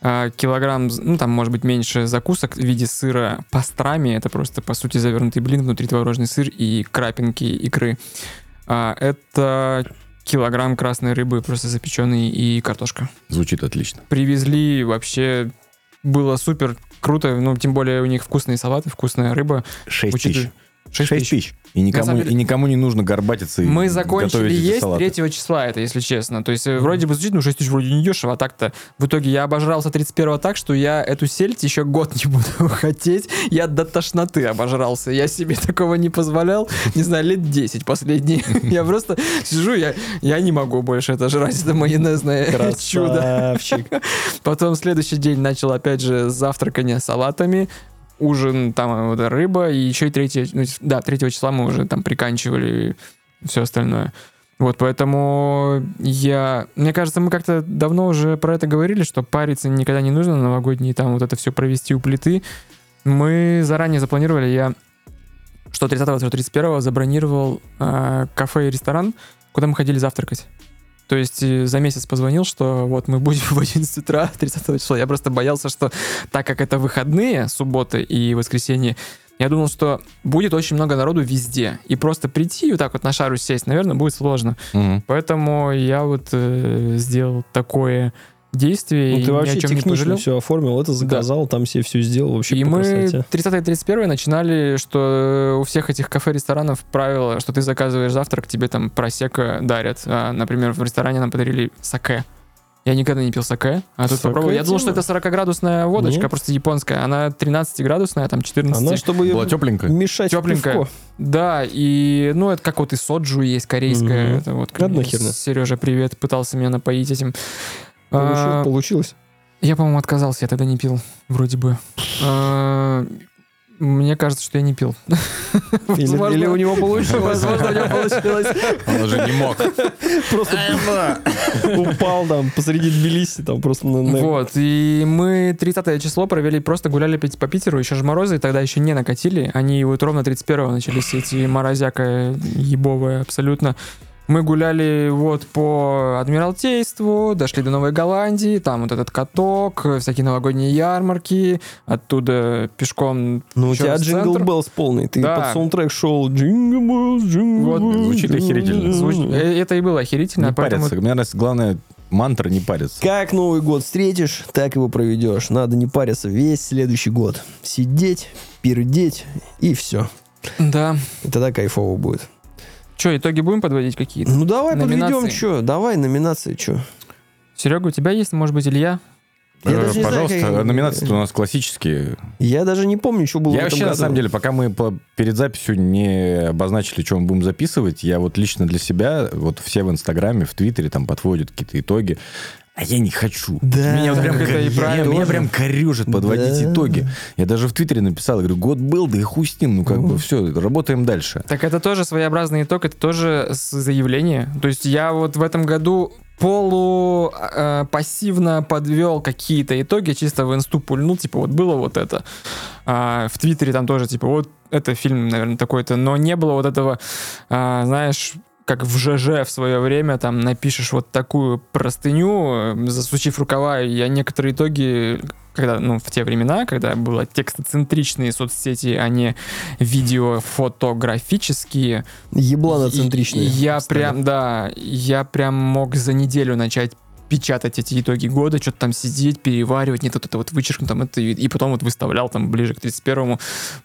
килограмм, ну там может быть меньше закусок в виде сыра пастрами, это просто по сути завернутый блин, внутри творожный сыр и крапинки икры. А, Это килограмм красной рыбы просто запеченной и картошка. Звучит отлично. Привезли вообще было супер круто, ну тем более у них вкусные салаты, вкусная рыба. 6 Учитывая- тысяч. Шесть 6 тысяч. тысяч. И никому, деле- и никому не нужно горбатиться и Мы закончили есть салаты. 3 числа, это если честно. То есть э, вроде бы звучит, ну 6 тысяч вроде не дешево, а так-то в итоге я обожрался 31 так, что я эту сельдь еще год не буду <laughs> хотеть. Я до тошноты обожрался. Я себе такого не позволял, не знаю, лет 10 последние. <laughs> Я просто сижу, я, я не могу больше это жрать, это майонезное <laughs> чудо. Потом следующий день начал опять же завтракание салатами, ужин, там вот рыба, и еще и третье, ну, да, 3 числа мы уже там приканчивали все остальное. Вот, поэтому я... Мне кажется, мы как-то давно уже про это говорили, что париться никогда не нужно на новогодние, там вот это все провести у плиты. Мы заранее запланировали, я что 30-31 забронировал э, кафе и ресторан, куда мы ходили завтракать. То есть э, за месяц позвонил, что вот мы будем <laughs> в 11 утра 30 числа. Я просто боялся, что так как это выходные, субботы и воскресенье, я думал, что будет очень много народу везде. И просто прийти и вот так вот на шару сесть, наверное, будет сложно. Мгм. Поэтому я вот э, сделал такое действие Ну, и ты ни о вообще технично все оформил, это заказал, там все все сделал, вообще И по мы красоте. 30 и 31 начинали, что у всех этих кафе-ресторанов правило, что ты заказываешь завтрак, тебе там просека дарят. А, например, в ресторане нам подарили саке. Я никогда не пил саке, а тут Саке попробовал. Я думал, что это 40-градусная водочка, Нет. просто японская. Она 13-градусная, там 14. Она, чтобы ее Была тепленькая? мешать Тепленькая. пивко. Да, и ну это как вот и соджу есть корейская. Мгм. Это вот. Сережа, привет, пытался меня напоить этим. Получил- А, Получилось. я, по-моему, отказался, я тогда не пил, вроде бы. А, Мне кажется, что я не пил. <laughs> Или, Возможно. или у него получилось. <laughs> Возможно, у него получилось. Он уже не мог. <laughs> Просто упал там посреди Тбилиси, там просто на... на- Вот, и мы 30 число провели, просто гуляли по Питеру, еще же морозы тогда еще не накатили, они вот ровно 31 начались, эти морозяка ебовые абсолютно. Мы гуляли вот по Адмиралтейству, дошли до Новой Голландии, там вот этот каток, всякие новогодние ярмарки, оттуда пешком Ну, у тебя Jingle. Bells полный. Ты Да. под саундтрек шел Jingle Bells, Jingle Вот, звучит охерительно. Звуч- э, Это и было охерительно, Не поэтому париться. Мне нравится, главное, мантра не париться. Как Новый год встретишь, так его проведешь. Надо не париться весь следующий год. Сидеть, пердеть и все. Да. И тогда кайфово будет. Че, итоги будем подводить какие-то? Ну давай подведем, Номинации. что? Давай номинации, что? Серега, у тебя есть, может быть, Илья? Я Э, даже не знаю, Пожалуйста, как- номинации-то у нас классические. Я даже не помню, что было Я в этом вообще, на году. самом деле, пока мы по- перед записью не обозначили, что мы будем записывать, я вот лично для себя, вот все в Инстаграме, в Твиттере там подводят какие-то итоги, а я не хочу. Да. Меня вот прям, это и меня- правильно. меня прям корежит подводить Да. итоги. Я даже в Твиттере написал, я говорю, год был, да и хуй с ним, ну как бы Мгм. все, работаем дальше. Так это тоже своеобразный итог, это тоже заявление. То есть я вот в этом году полу э, пассивно подвел какие-то итоги, чисто в инсту пульнул, типа вот было вот это. А, в Твиттере там тоже, типа, вот это фильм, наверное, такой-то, но не было вот этого, а, знаешь, как в ЖЖ в свое время, там напишешь вот такую простыню, э, засучив рукава, я некоторые итоги, когда, ну, в те времена, когда было текстоцентричные соцсети, а не видео-фотографические, Ебланоцентричные. Я прям, да, я прям мог за неделю начать печатать эти итоги года, что-то там сидеть, переваривать, нет, вот это вот вычеркнуть, там это, и, и потом вот выставлял там ближе к 31-му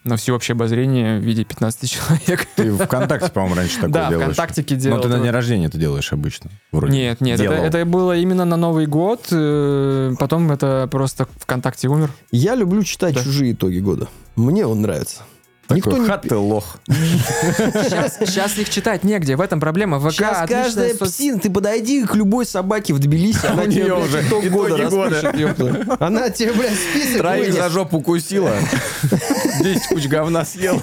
на всеобщее обозрение в виде 15 <laughs> человек. Ты ВКонтакте, по-моему, раньше такое Да, делаешь. ВКонтактике Но делал. ты на день рождения это делаешь обычно. Вроде. Нет, нет, это, это было именно на Новый год, э, потом это просто ВКонтакте умер. Я люблю читать Да. чужие итоги года. Мне он нравится. Такой, Никто не... хат ты лох. Сейчас, сейчас их читать негде, в этом проблема. ВК Сейчас каждая соц- псина, ты подойди к любой собаке в Тбилиси, она тебе, уже итог года. Она тебе, блядь, список Троих за жопу укусила. 10 куч говна съел.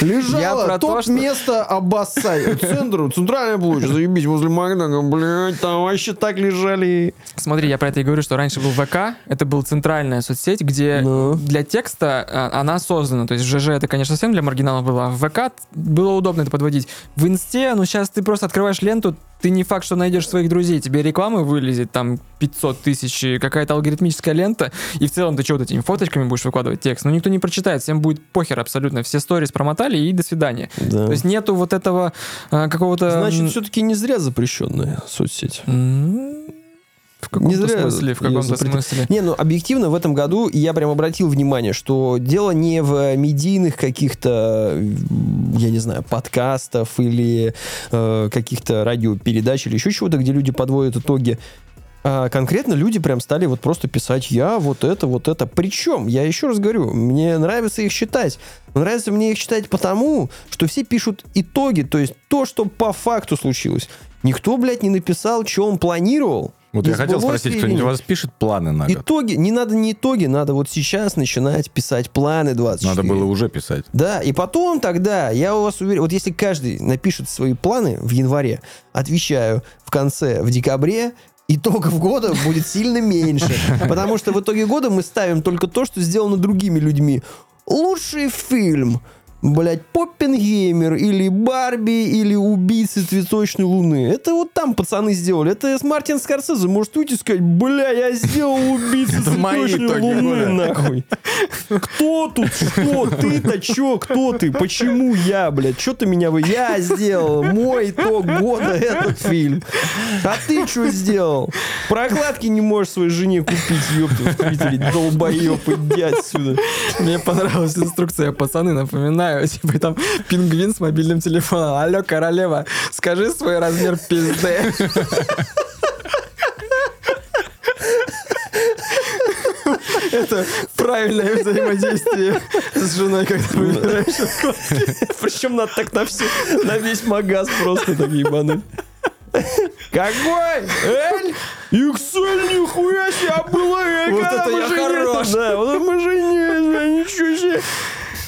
Лежала, топ место Аббасай. Центр, центральная площадь, заебись, возле Макдональда, блядь, там вообще так лежали. Смотри, я про это и говорю, что раньше был ВК, это была центральная соцсеть, где Ну. для текста а, она создана. То есть ЖЖ это, конечно, совсем для маргиналов было, а в ВК было удобно это подводить. В Инсте, ну сейчас ты просто открываешь ленту, ты не факт, что найдешь своих друзей. Тебе рекламы вылезет там 500 тысяч, какая-то алгоритмическая лента, и в целом ты что, вот этими фоточками будешь выкладывать текст? Ну, никто не прочитает, всем будет похер абсолютно. Все сторис промотали и до свидания. Да. То есть нету вот этого а, какого-то... Значит, все-таки не зря запрещенная соцсеть. м, В каком-то Не зря смысле, в каком-то смысле. Не, ну объективно в этом году я прям обратил внимание, что дело не в медийных каких-то, я не знаю, подкастов или э, каких-то радиопередач или еще чего-то, где люди подводят итоги. А конкретно люди прям стали вот просто писать я вот это, вот это. Причем, я еще раз говорю, мне нравится их читать. Но нравится мне их читать потому, что все пишут итоги, то есть то, что по факту случилось. Никто, блядь, не написал, что он планировал. Вот Не я хотел спросить, кто-нибудь у вас пишет планы на год? Итоги, не надо не итоги, надо вот сейчас начинать писать планы 24. Надо было уже писать. Да, и потом тогда, я у вас уверен, вот если каждый напишет свои планы в январе, отвечаю, в конце, в декабре, итогов года будет сильно меньше. Потому что в итоге года мы ставим только то, что сделано другими людьми. Лучший фильм. Блять, Поппенгеймер или Барби или Убийцы цветочной луны. Это вот там пацаны сделали. Это с Мартин Скорсезе может уйти и сказать, бля, я сделал Убийцы <laughs> цветочной луны, нахуй. Кто тут? Что? Ты-то чё? Кто ты? Почему я, блядь? Что ты меня... вы- Я сделал. Мой итог года этот фильм. А ты что сделал? Прокладки не можешь своей жене купить, ёпта, в Твиттере. Долбоёб, иди отсюда. Мне понравилась инструкция, пацаны, напоминаю, <laughs> типа там пингвин с мобильным телефоном. Алло, королева, скажи свой размер пизды. Это правильное взаимодействие с женой, когда выбираешь. Причем надо так на все, на весь магаз просто так ебануть. Какой? Эль? XL, нихуя себе, а было Вот когда это я хорош. Да, вот мы женились, ничего себе.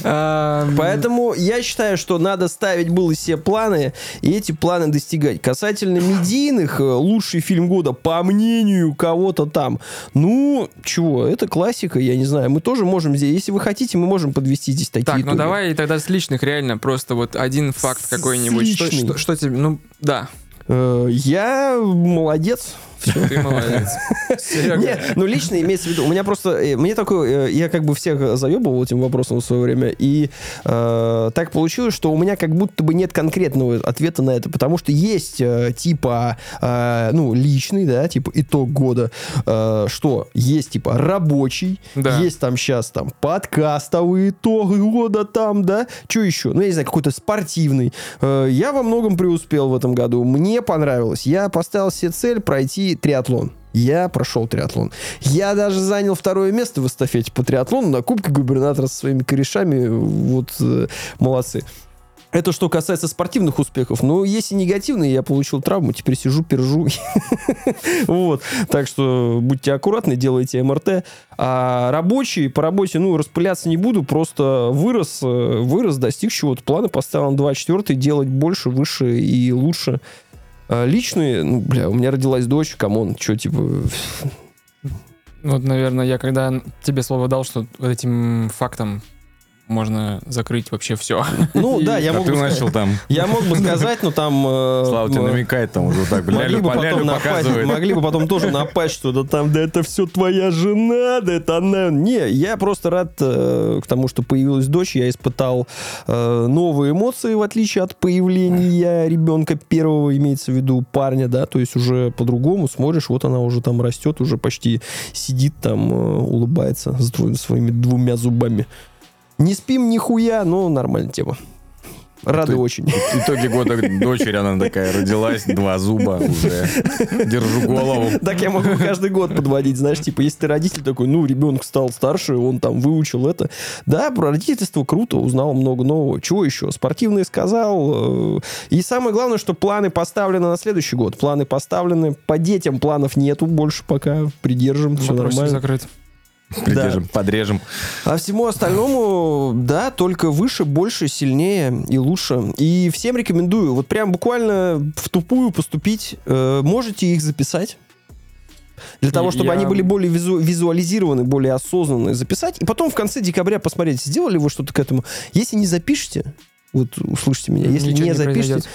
А, Поэтому я считаю, что надо ставить было себе планы и эти планы достигать. Касательно медийных, э, лучший фильм года, по мнению кого-то там, ну, чего, это классика, я не знаю. Мы тоже можем здесь, если вы хотите, мы можем подвести здесь такие Так, ну давай тогда с личных реально просто вот один факт какой-нибудь. Что- что тебе, ну да, Э, Я молодец. Ты молодец. <laughs> Серега. Не, ну лично имеется в виду, у меня просто, э, мне такое, э, я как бы всех заебывал этим вопросом в свое время, и э, так получилось, что у меня как будто бы нет конкретного ответа на это, потому что есть э, типа, э, ну, личный, да, типа итог года, э, что есть типа рабочий, Да. есть там сейчас там подкастовый итог года там, да, что еще, ну, я не знаю, какой-то спортивный. Э, я во многом преуспел в этом году, мне понравилось, я поставил себе цель пройти триатлон. Я прошел триатлон. Я даже занял второе место в эстафете по триатлону на Кубке губернатора со своими корешами. Вот э, молодцы. Это что касается спортивных успехов. Но есть и негативные. Я получил травму, теперь сижу, пержу. <laughs> Вот. Так что будьте аккуратны, делайте МРТ. А рабочий, по работе, ну, распыляться не буду. Просто вырос, э, вырос, достиг чего-то. Планы поставил на 24 делать больше, выше и лучше. А Личные, ну, бля, у меня родилась дочь, come on, что, типа, Вот, наверное, я когда тебе слово дал, что вот этим фактом можно закрыть вообще все. ну, <laughs> да, я а мог, бы сказать, начал там, я мог бы сказать, но там... э, Слава тебе намекает там уже так, Могли бы, потом напасть, могли бы потом тоже напасть что-то там, да это все твоя жена, да это она. Не, я просто рад э, к тому, что появилась дочь, я испытал э, новые эмоции, в отличие от появления ребенка первого, имеется в виду парня, да, то есть уже по-другому смотришь, вот она уже там растет, уже почти сидит там, улыбается с своими двумя зубами. Не спим нихуя, но нормальная тема. Рады Ты- очень. В итоге года дочери она такая родилась, два зуба уже. Держу голову. Так я могу каждый год подводить, знаешь, типа, если ты родитель такой, ну, ребенок стал старше, он там выучил это. Да, про родительство круто, узнал много нового. Чего еще? Спортивные сказал. э, И самое главное, что планы поставлены на следующий год. Планы поставлены. По детям планов нету больше пока. Придержим, все нормально. закрыт. Придержим, подрежем. А всему остальному, да, только выше, больше, сильнее и лучше. И всем рекомендую, вот прям буквально в тупую поступить. Э, можете их записать. Для того, чтобы Я- они были более визу- визуализированы, более осознанные, записать. И потом в конце декабря посмотреть, сделали вы что-то к этому. Если не запишете, Вот услышьте меня. Если Ничего не, не запишите, произойдет.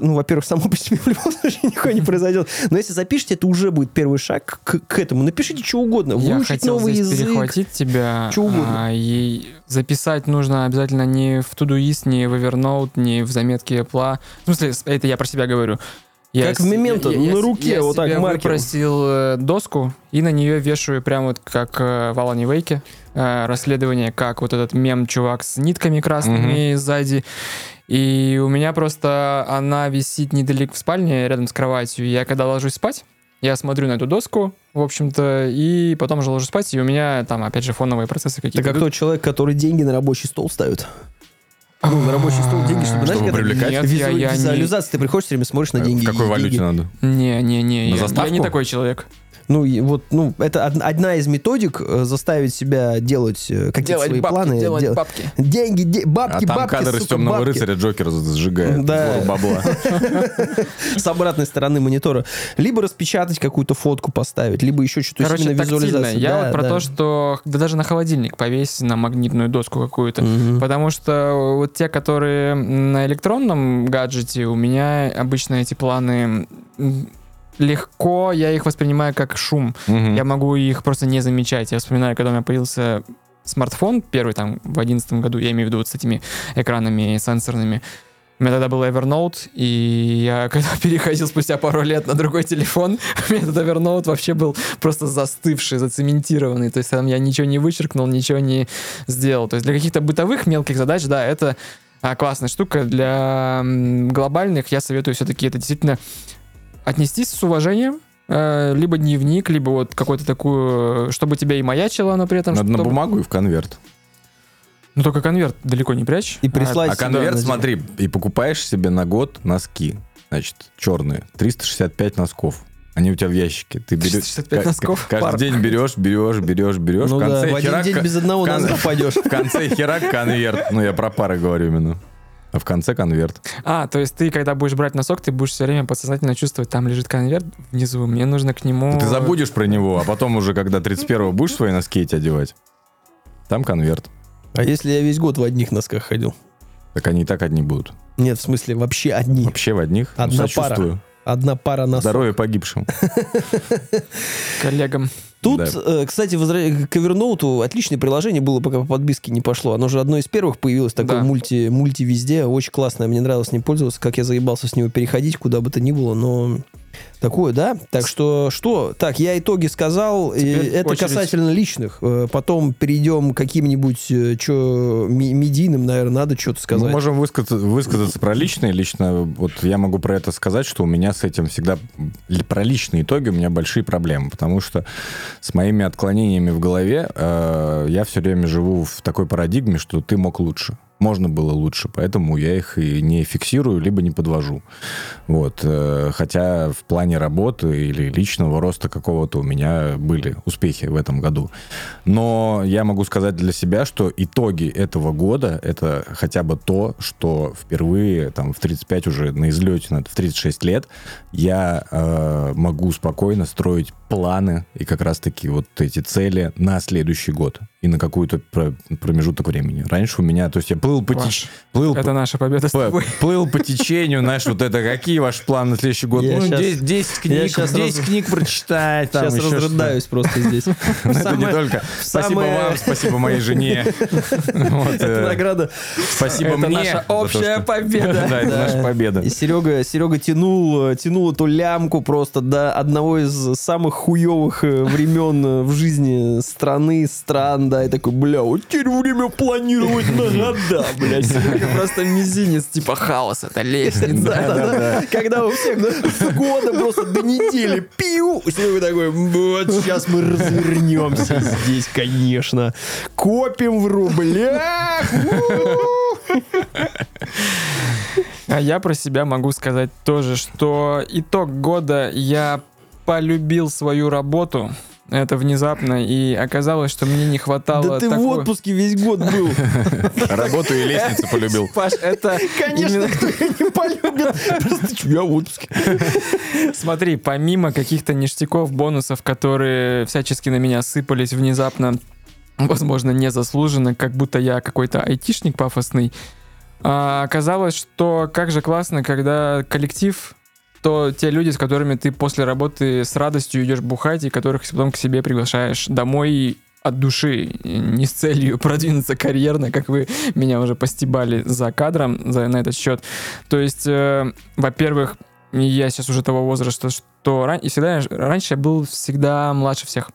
ну, во-первых, само по себе в любом случае ничего не произойдет. Но если запишите, это уже будет первый шаг к, к этому. Напишите что угодно. Я Выучить хотел новый здесь язык. перехватить тебя. Чё угодно. а, и записать нужно обязательно не в Todoist, не в Evernote, не в заметке Apple. В смысле, это я про себя говорю. Как в с- Memento, на руке, я вот так, себе маркером. выпросил э, доску и на нее вешаю прям вот как э, в Алане Вейке э, расследование, как вот этот мем-чувак с нитками красными сзади. И у меня просто она висит недалеко в спальне, рядом с кроватью. Я когда ложусь спать, я смотрю на эту доску, в общем-то, и потом уже ложусь спать, и у меня там, опять же, фоновые процессы Это какие-то. как идут. тот человек, который деньги на рабочий стол ставит. Ну, на рабочий стол деньги, чтобы, знаешь, Чтобы привлекать? Нет, визу- я- я не- визуализация, ты приходишь, все время смотришь на деньги. В какой валюте деньги. надо? Не, не, не, На я, я не такой человек. Ну, и вот, ну, это од- одна из методик э, заставить себя делать э, какие-то свои планы. дел- бабки. Деньги, де- А бабки, там бабки, кадр из сука, темного бабки. рыцаря Джокер сжигает Да. бабла. <laughs> с обратной стороны монитора. Либо распечатать какую-то фотку поставить, либо еще что-то. Короче, тактильно. визуализация. Я Да, вот про да. то, что да даже на холодильник повесь на магнитную доску какую-то. Потому что вот те, которые на электронном гаджете, у меня обычно эти планы легко, я их воспринимаю как шум. Мгм. Я могу их просто не замечать. Я вспоминаю, когда у меня появился смартфон, первый там в одиннадцатом году, я имею в виду вот с этими экранами сенсорными. У меня тогда был Evernote, и я <laughs> когда переходил спустя пару лет на другой телефон, у меня этот Evernote вообще был просто застывший, зацементированный. То есть там я ничего не вычеркнул, ничего не сделал. То есть для каких-то бытовых мелких задач, да, это а, классная штука. Для глобальных я советую все-таки это действительно отнестись с уважением, э, либо дневник, либо вот какую-то такую, чтобы тебя и маячило, но при этом... Надо на чтобы- бумагу и в конверт. Ну только конверт далеко не прячь. И прислать А себя конверт, на- смотри, и покупаешь себе на год носки, значит, черные, 365 носков. Они у тебя в ящике. Ты берешь, 365 ка- носков? Каждый Парк. день берешь, берешь, берешь, берешь. Ну в да, конце в один херак- день без одного носка пойдешь. <laughs> В конце херак конверт. Ну, я про пары говорю именно. А в конце конверт. А, то есть ты, когда будешь брать носок, ты будешь все время подсознательно чувствовать, там лежит конверт внизу, мне нужно к нему... Ты забудешь про него, а потом уже, когда 31-го <laughs> будешь свои носки эти одевать, там конверт. А если я весь год в одних носках ходил? Так они и так одни будут. Нет, в смысле, вообще одни. Вообще в одних. Ну, Одна сочувствую. Одна пара носок. Здоровья погибшим. <laughs> коллегам. Тут, Да. э, кстати, возра- к Evernote отличное приложение было, пока по подписке не пошло. Оно же одно из первых появилось, такое Да. мульти, мульти везде. Очень классное, мне нравилось с ним пользоваться, как я заебался с него переходить, куда бы то ни было, но такое, да? Так что, что? Так, я итоги сказал, и Теперь это очередь. касательно личных. Э, Потом перейдем к каким-нибудь, э, чё, медийным, наверное, надо что-то сказать. Мы можем высказаться, высказаться про личные. Лично вот я могу про это сказать, что у меня с этим всегда про личные итоги у меня большие проблемы, потому что с моими отклонениями в голове э, я все время живу в такой парадигме, что ты мог лучше. Можно было лучше, поэтому я их и не фиксирую, либо не подвожу. Вот. э, Хотя в плане работы или личного роста какого-то у меня были успехи в этом году. Но я могу сказать для себя, что итоги этого года это хотя бы то, что впервые там в 35 уже на излете, на- в 36 лет я э, могу спокойно строить планы и как раз-таки вот эти цели на следующий год и на какой-то про- промежуток времени. Раньше у меня, то есть я плыл по, теч- Паш, плыл Это наша победа с по- тобой. плыл по течению, знаешь, вот это какие ваши планы на следующий год? Я ну, щас- 10, 10 я книг, щас 10 раз- книг прочитать. Там Сейчас разрыдаюсь просто здесь. <laughs> Это не только. Спасибо вам, спасибо моей жене. <laughs> Вот, Это э, награда. Спасибо Это мне. наша общая победа. <laughs> Да, это наша победа. И Серега, Серега тянул, тянул эту лямку просто до одного из самых хуевых э, времен э, в жизни страны, стран, да, и такой, бля, вот теперь время планировать на года, бля. Серега <laughs> просто мизинец, типа хаос, это лестница. Когда у всех с года просто до недели пиу, Серега такой, вот сейчас мы развернемся здесь, конечно. Копим в рублях. у-у-у». А я про себя могу сказать тоже, что итог года я полюбил свою работу. Это внезапно, и оказалось, что мне не хватало Да ты в такой- отпуске весь год был. <laughs> Работу и лестницу полюбил. Паш, это Конечно, кто не полюбит. Просто я в отпуске. Смотри, помимо каких-то ништяков, бонусов, которые всячески на меня сыпались внезапно, возможно, незаслуженно, как будто я какой-то айтишник пафосный, А, оказалось, что как же классно, когда коллектив, то те люди, с которыми ты после работы с радостью идешь бухать, и которых потом к себе приглашаешь домой от души, не с целью <laughs> продвинуться карьерно, как вы меня уже постебали за кадром за, на этот счет. То есть, э, во-первых, я сейчас уже того возраста, что ран... и всегда раньше я был всегда младше всех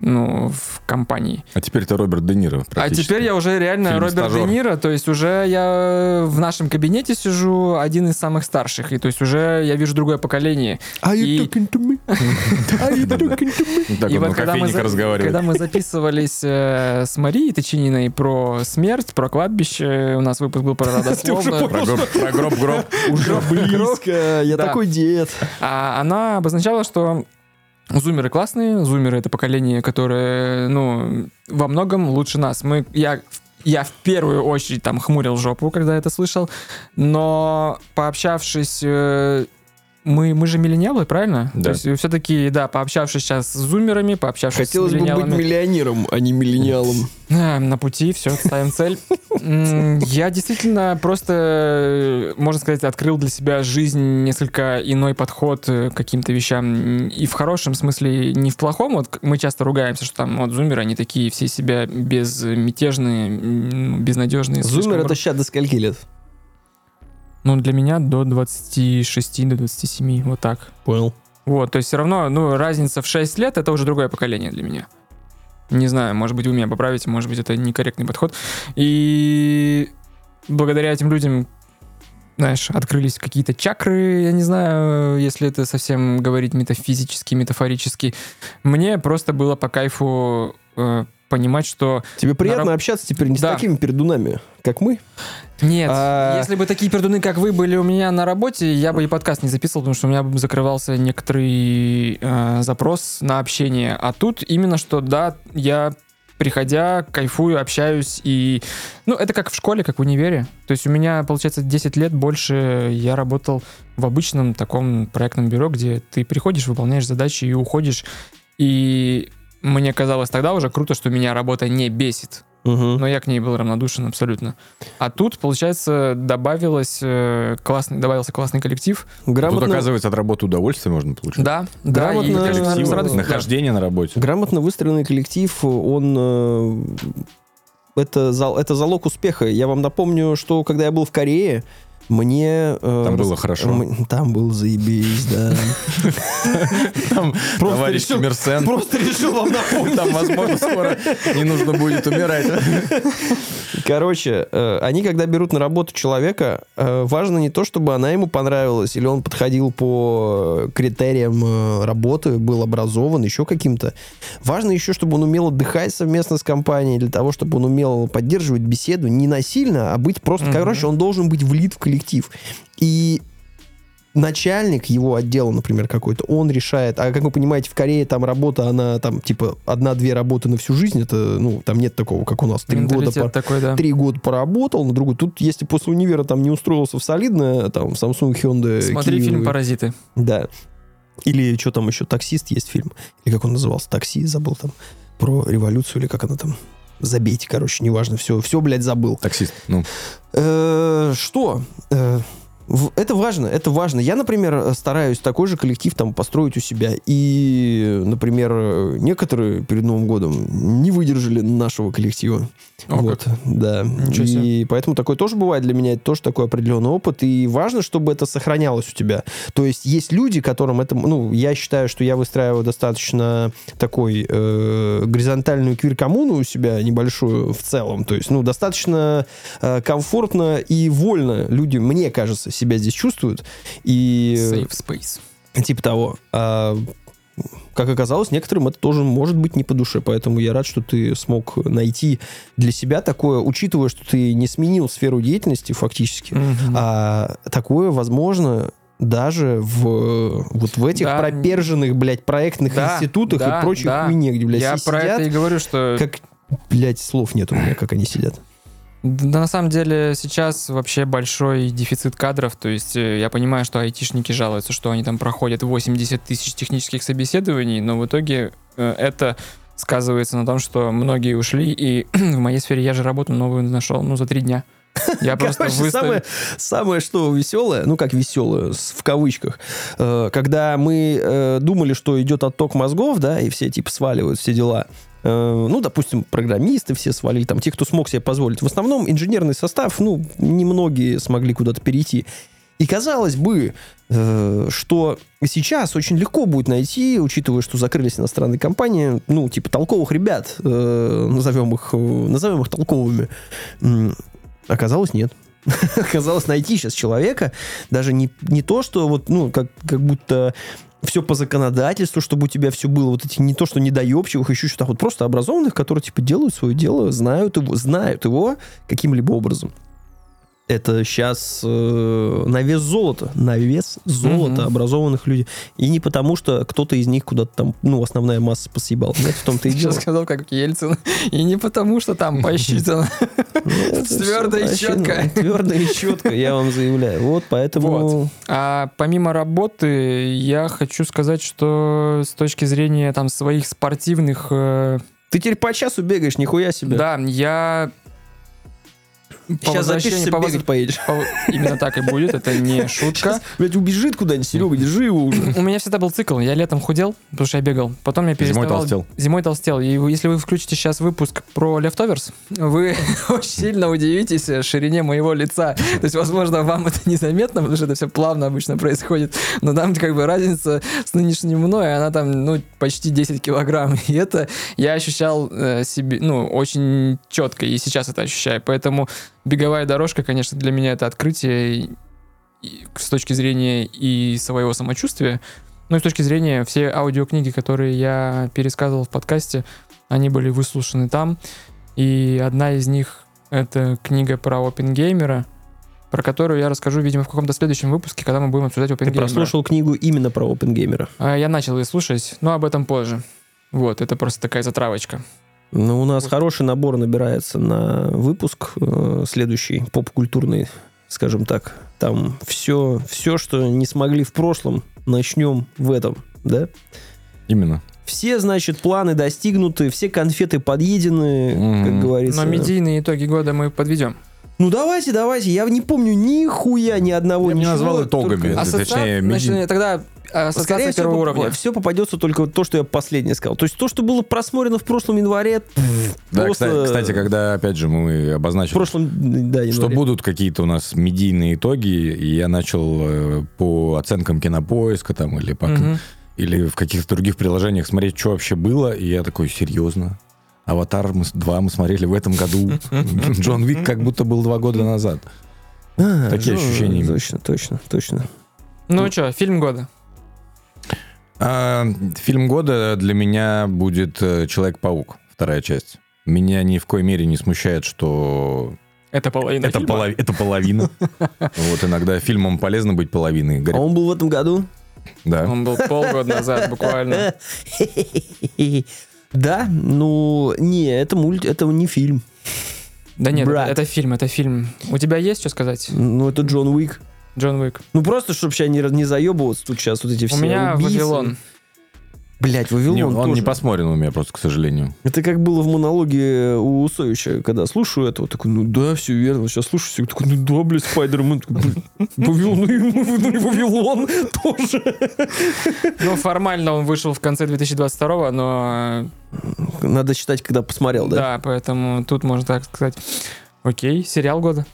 ну, в компании. А теперь ты Роберт Де Ниро. А теперь я уже реально Фильм Роберт «Стажер». Де Ниро, то есть уже я в нашем кабинете сижу один из самых старших, и то есть уже я вижу другое поколение. Are you И- talking to me? <laughs> Are you talking to me? Ну, Так и вот когда мы, когда мы записывались э, с Марией Тычининой про смерть, про кладбище, у нас выпуск был про <laughs> родословно, Про гроб, про гроб, гроб. <laughs> Уже близко. Я такой дед. А она обозначала, что зумеры классные, зумеры это поколение, которое, ну, во многом лучше нас. Мы, я, я в первую очередь там хмурил жопу, когда это слышал, но пообщавшись, э, мы, мы же миллениалы, правильно? Да. То есть все-таки, да, пообщавшись сейчас с зумерами, пообщавшись Хотелось с бы быть миллионером, а не миллениалом. а, на пути, все, ставим цель. Я действительно просто, э, можно сказать, открыл для себя жизнь несколько иной подход э, к каким-то вещам. И в хорошем смысле, не в плохом. Вот мы часто ругаемся, что там вот зумеры, они такие все себя безмятежные, безнадежные. Зумер это сейчас до скольки лет? Ну, для меня до 26, до 27, вот так. Понял. Вот, то есть все равно, ну, разница в 6 лет, это уже другое поколение для меня. Не знаю, может быть, вы меня поправите, может быть, это некорректный подход. И благодаря этим людям, знаешь, открылись какие-то чакры, я не знаю, если это совсем говорить метафизически, метафорически. Мне просто было по кайфу э, понимать, что Тебе приятно раб- общаться теперь не с Да. такими пердунами, как мы? Нет, А- если бы такие пердуны, как вы, были у меня на работе, я бы и подкаст не записывал, потому что у меня бы закрывался некоторый э, запрос на общение. А тут именно что, да, я приходя, кайфую, общаюсь, и... Ну, это как в школе, как в универе. То есть у меня, получается, 10 лет больше я работал в обычном таком проектном бюро, где ты приходишь, выполняешь задачи и уходишь. И мне казалось тогда уже круто, что меня работа не бесит Угу. но я к ней был равнодушен абсолютно. А тут, получается, добавилось э, классный, добавился классный коллектив. Тут, Грамотно, оказывается, от работы удовольствие можно получить. Да, да, и коллектив Коллектива, радостью- да. Нахождение на работе. грамотно выстроенный коллектив, он... э, Это, зал- это залог успеха. Я вам напомню, что когда я был в Корее, мне... э, Там было хорошо. м- Там было заебись, да. Там товарищ Мерсен. Просто решил вам напомнить. Там, возможно, скоро не нужно будет умирать. Короче, э, они, когда берут на работу человека, э, важно не то, чтобы она ему понравилась, или он подходил по критериям э, работы, был образован, еще каким-то. Важно еще, чтобы он умел отдыхать совместно с компанией, для того, чтобы он умел поддерживать беседу не насильно, а быть просто... Короче, он должен быть влит в коллектив. И начальник его отдела, например, какой-то, он решает, а как вы понимаете, в Корее там работа, она там типа одна-две работы на всю жизнь, это, ну, там нет такого, как у нас, три года, по- такой, да. три года поработал, на другой. Тут, если после универа там не устроился в солидное, там, Samsung, Hyundai, Смотри Kia, фильм «Паразиты». Да. Или что там еще, «Таксист» есть фильм. Или как он назывался, «Такси», забыл там, про революцию, или как она там, забейте, короче, неважно, все, все, блядь, забыл. Таксист. Ну, Э, Что? Э, Это важно, это важно. Я, например, стараюсь такой же коллектив там построить у себя. И, например, э, некоторые перед Новым годом не выдержали нашего коллектива. О, вот, как. да. Ничего себе. И поэтому такое тоже бывает для меня, это тоже такой определенный опыт. И важно, чтобы это сохранялось у тебя. То есть есть люди, которым это, ну, я считаю, что я выстраиваю достаточно такой э, горизонтальную квир-коммуну у себя небольшую в целом. То есть, ну, достаточно э, комфортно и вольно люди, мне кажется, себя здесь чувствуют. И Safe Space. типа того. А, как оказалось, некоторым это тоже может быть не по душе, поэтому я рад, что ты смог найти для себя такое, учитывая, что ты не сменил сферу деятельности фактически, Мгм. а такое возможно даже в вот в этих Да. проперженных, блядь, проектных Да, институтах да, и прочих да. хуйне, где, блядь, Я про сидят, это и говорю, что как, блядь, слов нет у меня, как они сидят. Да, на самом деле сейчас вообще большой дефицит кадров, то есть э, я понимаю, что айтишники жалуются, что они там проходят 80 тысяч технических собеседований, но в итоге э, это сказывается на том, что многие ушли, и <clears throat> в моей сфере я же работу новую нашел, ну, за три дня. Я <laughs> просто Короче, выставил... самое, самое что веселое, ну как веселое, в кавычках, э, когда мы э, думали, что идет отток мозгов, да, и все типа сваливают все дела. Э, ну, допустим, программисты все свалили, там, те, кто смог себе позволить. В основном инженерный состав, ну, немногие смогли куда-то перейти. И казалось бы, э, что сейчас очень легко будет найти, учитывая, что закрылись иностранные компании, ну, типа толковых ребят, э, назовем их, назовем их толковыми. Оказалось, нет. <laughs> Оказалось, найти сейчас человека, даже не, не то, что вот, ну, как, как будто все по законодательству, чтобы у тебя все было, вот эти, не то, что недоебчивых, еще что-то, а вот просто образованных, которые, типа, делают свое дело, знают его, знают его каким-либо образом. Это сейчас на вес золота, на вес золота Мгм. образованных людей. И не потому, что кто-то из них куда-то там, ну, основная масса посъебал. Нет, в том-то и дело. Сейчас сказал, как Ельцин. И не потому, что там посчитано. Твердо и четко. Твердо и четко, я вам заявляю. Вот, поэтому... А помимо работы, я хочу сказать, что с точки зрения там своих спортивных... э, Ты теперь по часу бегаешь, нихуя себе. Да, я... по Сейчас запишешься, по воз- бегать поедешь. по- Именно так и будет, это не <laughs> шутка. Блять, убежит куда-нибудь, Серега, держи его уже. <clears throat> У меня всегда был цикл. Я летом худел, потому что я бегал. Потом я Зимой переставал... толстел. Зимой толстел. И если вы включите сейчас выпуск про Leftovers, вы <laughs> очень сильно удивитесь ширине моего лица. <laughs> То есть, возможно, вам это незаметно, потому что это все плавно обычно происходит. Но там как бы разница с нынешней мной, она там, ну, почти 10 килограмм. И это я ощущал э, себе, ну, очень четко. И сейчас это ощущаю. Поэтому беговая дорожка, конечно, для меня это открытие и- с точки зрения и своего самочувствия, ну и с точки зрения все аудиокниги, которые я пересказывал в подкасте, они были выслушаны там. И одна из них — это книга про опенгеймера, про которую я расскажу, видимо, в каком-то следующем выпуске, когда мы будем обсуждать Ты опенгеймера. прослушал книгу именно про опенгеймера. А, Я начал ее слушать, но об этом позже. Вот, это просто такая затравочка. Ну, у нас хороший набор набирается на выпуск э, следующий, поп-культурный, скажем так. Там все, все, что не смогли в прошлом, начнем в этом, да? Именно. Все, значит, планы достигнуты, все конфеты подъедены, как Мгм. говорится. Но медийные итоги года мы подведем. Ну давайте, давайте. Я не помню нихуя ни одного Я не назвал итогами. только- Это, Ассоциа- точнее, значит, медий- тогда ассоциация первого уровня. Все попадется только вот то, что я последнее сказал. То есть то, что было просмотрено в прошлом январе, Да, просто- кстати, кстати, когда, опять же, мы в обозначили, прошлом, да, что январе. будут какие-то у нас медийные итоги, и я начал э, по оценкам кинопоиска там или по Мгм. или в каких-то других приложениях смотреть, что вообще было, и я такой, серьезно? Аватар мы с- 2 мы смотрели в этом году. <laughs> Джон Вик как будто был два года назад. А, Такие ну, ощущения. Точно, точно, точно. Ну что, фильм года. А, фильм года для меня будет э, Человек-паук, вторая часть. Меня ни в коей мере не смущает, что Это половина это, фильма. полови- это половина. <laughs> Вот иногда фильмам полезно быть половиной. А он был в этом году? Да. Он был полгода назад <laughs> буквально. Да, ну, не, это мульт, это не фильм. Да нет, это фильм, это фильм. У тебя есть что сказать? Ну, это Джон Уик. Джон Уик. Ну, просто, чтобы сейчас не, не заебываться тут сейчас вот эти все У меня убийцы. Вавилон. Блять, Вавилон Не, он тоже. не посмотрен у меня просто, к сожалению. Это как было в монологе у Усовича, когда слушаю это, вот такой, ну да, все верно. Сейчас слушаю, все такой, ну да, блядь, Спайдермен. Такой, «Блин, Вавилон, ну и- ну Вавилон <laughs> тоже. Ну, формально он вышел в конце 2022, но Надо читать, когда посмотрел, да, да? поэтому тут можно так сказать. Окей, сериал года.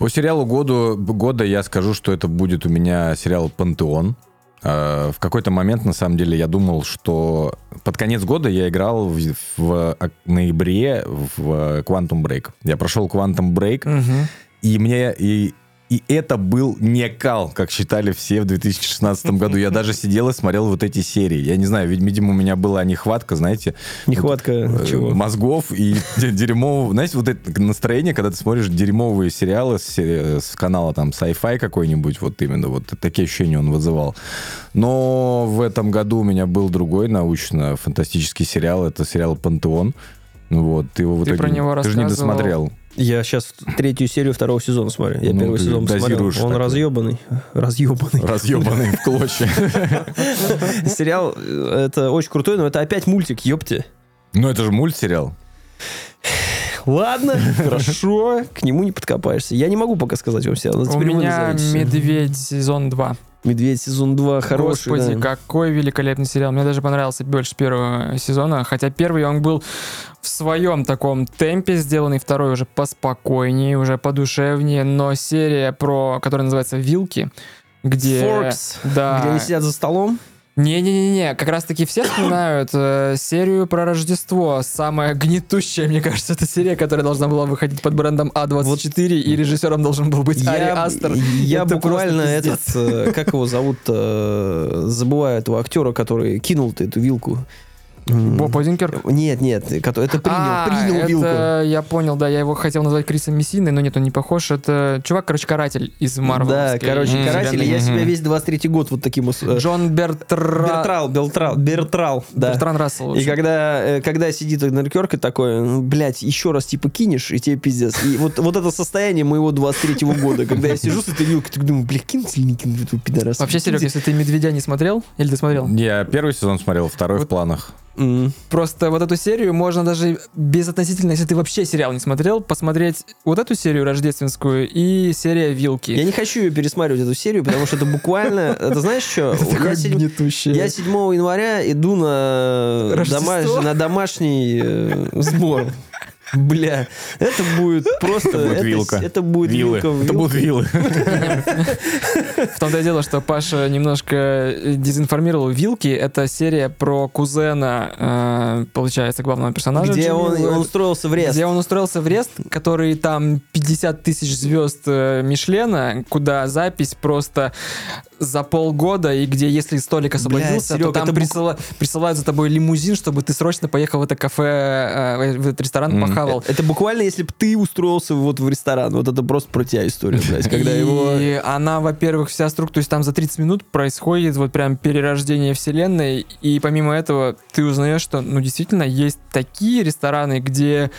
По сериалу году, года я скажу, что это будет у меня сериал «Пантеон». Э, В какой-то момент, на самом деле, я думал, что под конец года я играл в, в ок- ноябре в Quantum Break. Я прошел Quantum Break, Мгм. и мне... И, и это был не кал, как считали все в 2016 <laughs> году. Я даже сидел и смотрел вот эти серии. Я не знаю, вид- видимо, у меня была нехватка, знаете, Нехватка э, чего? мозгов и де- дерьмового. Знаете, вот это настроение, когда ты смотришь дерьмовые сериалы с, с канала там sci-fi какой-нибудь, вот именно, вот такие ощущения он вызывал. Но в этом году у меня был другой научно-фантастический сериал, это сериал «Пантеон». Вот, ты его в Ты итоге- про него Ты же не досмотрел. Я сейчас третью серию второго сезона смотрю. Я Ну, первый сезон посмотрел. Он такой. разъебанный. Разъебанный. Разъебанный в клочья. <laughs> Сериал, э, это очень крутой, но это опять мультик, ёпте. Ну, это же мультсериал. Ладно, <laughs> хорошо, к нему не подкопаешься. Я не могу пока сказать вам сериал. но У меня. «Медведь» сезон 2. «Медведь» сезон 2 хороший, Господи, да. какой великолепный сериал. Мне даже понравился больше первого сезона. Хотя первый он был в своем таком темпе сделанный, второй уже поспокойнее, уже подушевнее. Но серия, про, которая называется «Вилки», где... Forks, Да. где они сидят за столом. Не-не-не, как раз-таки все вспоминают э, серию про Рождество. Самая гнетущая, мне кажется, это серия, которая должна была выходить под брендом А24, и режиссером должен был быть Ари Астер. я Это буквально этот, э, как его зовут, э, забываю этого актера, который кинул эту вилку. Боб Одинкерк? Нет, нет, который- это принял, А, принял это, вилку. я понял, да, я его хотел назвать Крисом Мессиной, но нет, он не похож. Это чувак, короче, каратель из Марвел. Да, короче, М, каратель, я себя весь 23 год вот таким вот... э, Джон Бертра... Бертрал, Бертрал, Бертрал, да. Бертран Рассел. И когда, э, когда сидит Неркерка такой, ну, блядь, еще раз типа кинешь, и тебе пиздец. И вот, вот это состояние моего 23-го года, когда я сижу с этой вилкой, так думаю, блядь, кинуть или не кинуть этого пидораса? Вообще, Серег, если ты «Медведя» не смотрел, или ты смотрел? Я первый сезон смотрел, второй в планах. М. Просто вот эту серию можно даже безотносительно, если ты вообще сериал не смотрел, посмотреть вот эту серию рождественскую и серия «Вилки». Я не хочу ее пересматривать, эту серию, потому что это буквально... Это знаешь что? <laughs> Я седь- гнетущее. Я 7 января иду на домашний э, сбор. Бля, это будет просто... Это будет вилка. Это будет Вилы. вилка. Это будут вилы. В том-то и дело, что Паша немножко э, дезинформировал. «Вилки» — это серия про кузена, э, получается, главного персонажа. Где он, устроился в рест. Где он устроился в Рест, который там 50 тысяч звезд э, Мишлена, куда запись просто за полгода, и где, если столик освободился, Серег, то там присыла- присылают за тобой лимузин, чтобы ты срочно поехал в это кафе, э, в этот ресторан, Мгм. Похавал. Это буквально, если бы ты устроился вот в ресторан. Вот это просто про тебя история, блядь. Когда его... И она, во-первых, вся структура, то есть там за 30 минут происходит вот прям перерождение вселенной, и помимо этого ты узнаешь, что, ну, действительно, есть такие рестораны, где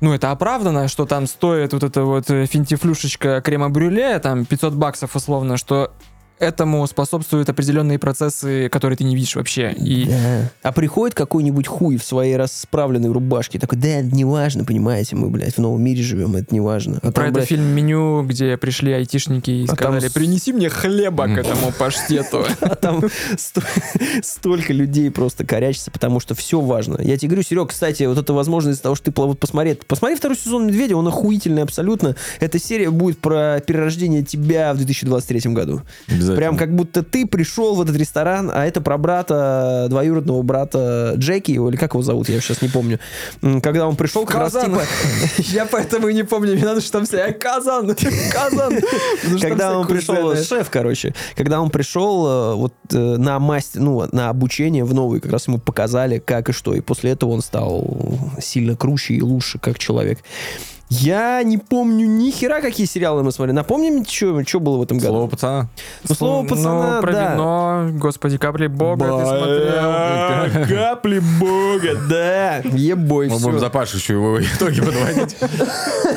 ну, это оправдано, что там стоит вот эта вот э, финтифлюшечка крема-брюле, там 500 баксов условно, что этому способствуют определенные процессы, которые ты не видишь вообще. И Да. А приходит какой-нибудь хуй в своей расправленной рубашке, такой, да, неважно, понимаете, мы, блядь, в новом мире живем, это неважно. А про там, это блядь, фильм «Меню», где пришли айтишники и А там сказали, с- принеси мне хлеба к этому паштету. <laughs> А там сто- столько людей просто корячится, потому что все важно. Я тебе говорю, Серег, кстати, вот это возможность того, что ты вот посмотри, посмотри второй сезон «Медведя», он охуительный абсолютно. Эта серия будет про перерождение тебя в 2023 году. Обязательно. Прям как будто ты пришел в этот ресторан, а это про брата, двоюродного брата Джеки, или как его зовут, я сейчас не помню. Когда он пришел, как раз Казан. типа... <laughs> Я поэтому и не помню имена, потому <laughs> <laughs> что там все «Э, Казан, Казан. Когда он пришел, шеф, короче, когда он пришел э, вот э, на мастер, ну, на обучение в новый, как раз ему показали, как и что, и после этого он стал сильно круче и лучше как человек. Я не помню ни хера, какие сериалы мы смотрели. Напомни мне, что было в этом году. Слово пацана. Ну, слово пацана, Ну, про да. вино, господи, капли бога ты Бля, смотрел. Капли бога, да. Ебой, Мы будем за Пашу еще его итоги подводить.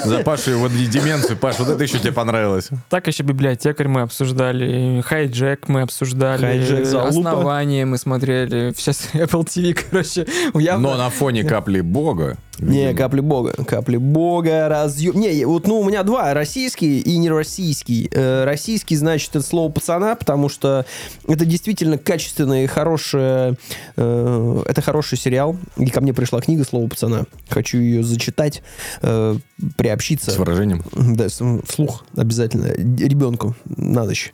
За Пашу его деменцию. Паш, вот это еще тебе понравилось. Так еще библиотекарь мы обсуждали, хайджек мы обсуждали, основание мы смотрели, сейчас Apple TV, короче, Но на фоне капли бога. Не, капли бога. Капли бога, разъем. Не, вот, ну, у меня два, российский и нероссийский. Э, российский, значит, это слово пацана, потому что это действительно качественный, хороший, э, это хороший сериал. И ко мне пришла книга «Слово пацана». Хочу ее зачитать, э, приобщиться. С выражением. Да, вслух обязательно. Ребенку на ночь.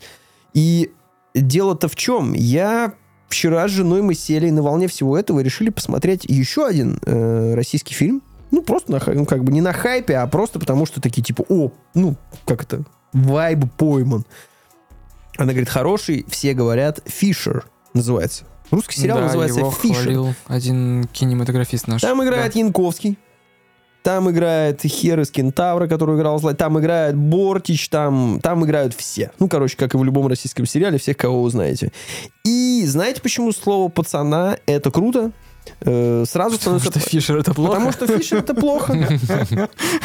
И дело-то в чем? Я вчера с женой мы сели и на волне всего этого решили посмотреть еще один э, российский фильм. Ну, просто на, ну, как бы не на хайпе, а просто потому, что такие типа, о, ну, как это, вайб пойман. Она говорит, хороший, все говорят, Фишер называется. Русский сериал Да, называется его Фишер. хвалил один кинематографист наш. Там играет Янковский. Там играет Хер из Кентавра, который играл зло. Там играет Бортич, там, там играют все. Ну, короче, как и в любом российском сериале, всех, кого вы знаете. И знаете, почему слово «пацана» — это круто? Э, сразу Потому становится... что Фишер это плохо. Потому что Фишер это плохо.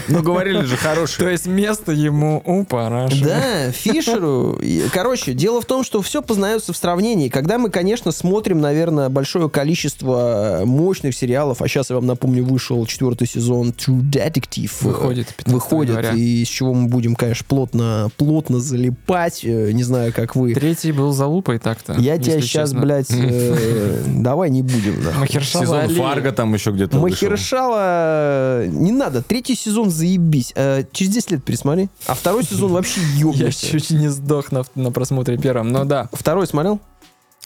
Ну, говорили же, То хороший. есть место ему у параши. Да, Фишеру. Короче, дело в том, что все познается в сравнении. Когда мы, конечно, смотрим, наверное, большое количество мощных сериалов, а сейчас я вам напомню, вышел четвертый сезон True Detective. Выходит 15 Выходит, и с чего мы будем, конечно, плотно, плотно залипать. Э, Не знаю, как вы. Третий был за лупой так-то. Я тебя сейчас, честно. блядь, э, <laughs> давай не будем. нахуй. Махершала Сезон Али. Фарго там еще где-то вышел. Махершала не надо. Третий сезон заебись. Э, через 10 лет пересмотри. А второй сезон вообще <laughs> Я ёбнешься. чуть не сдох на, на просмотре первом, но да, Второй смотрел?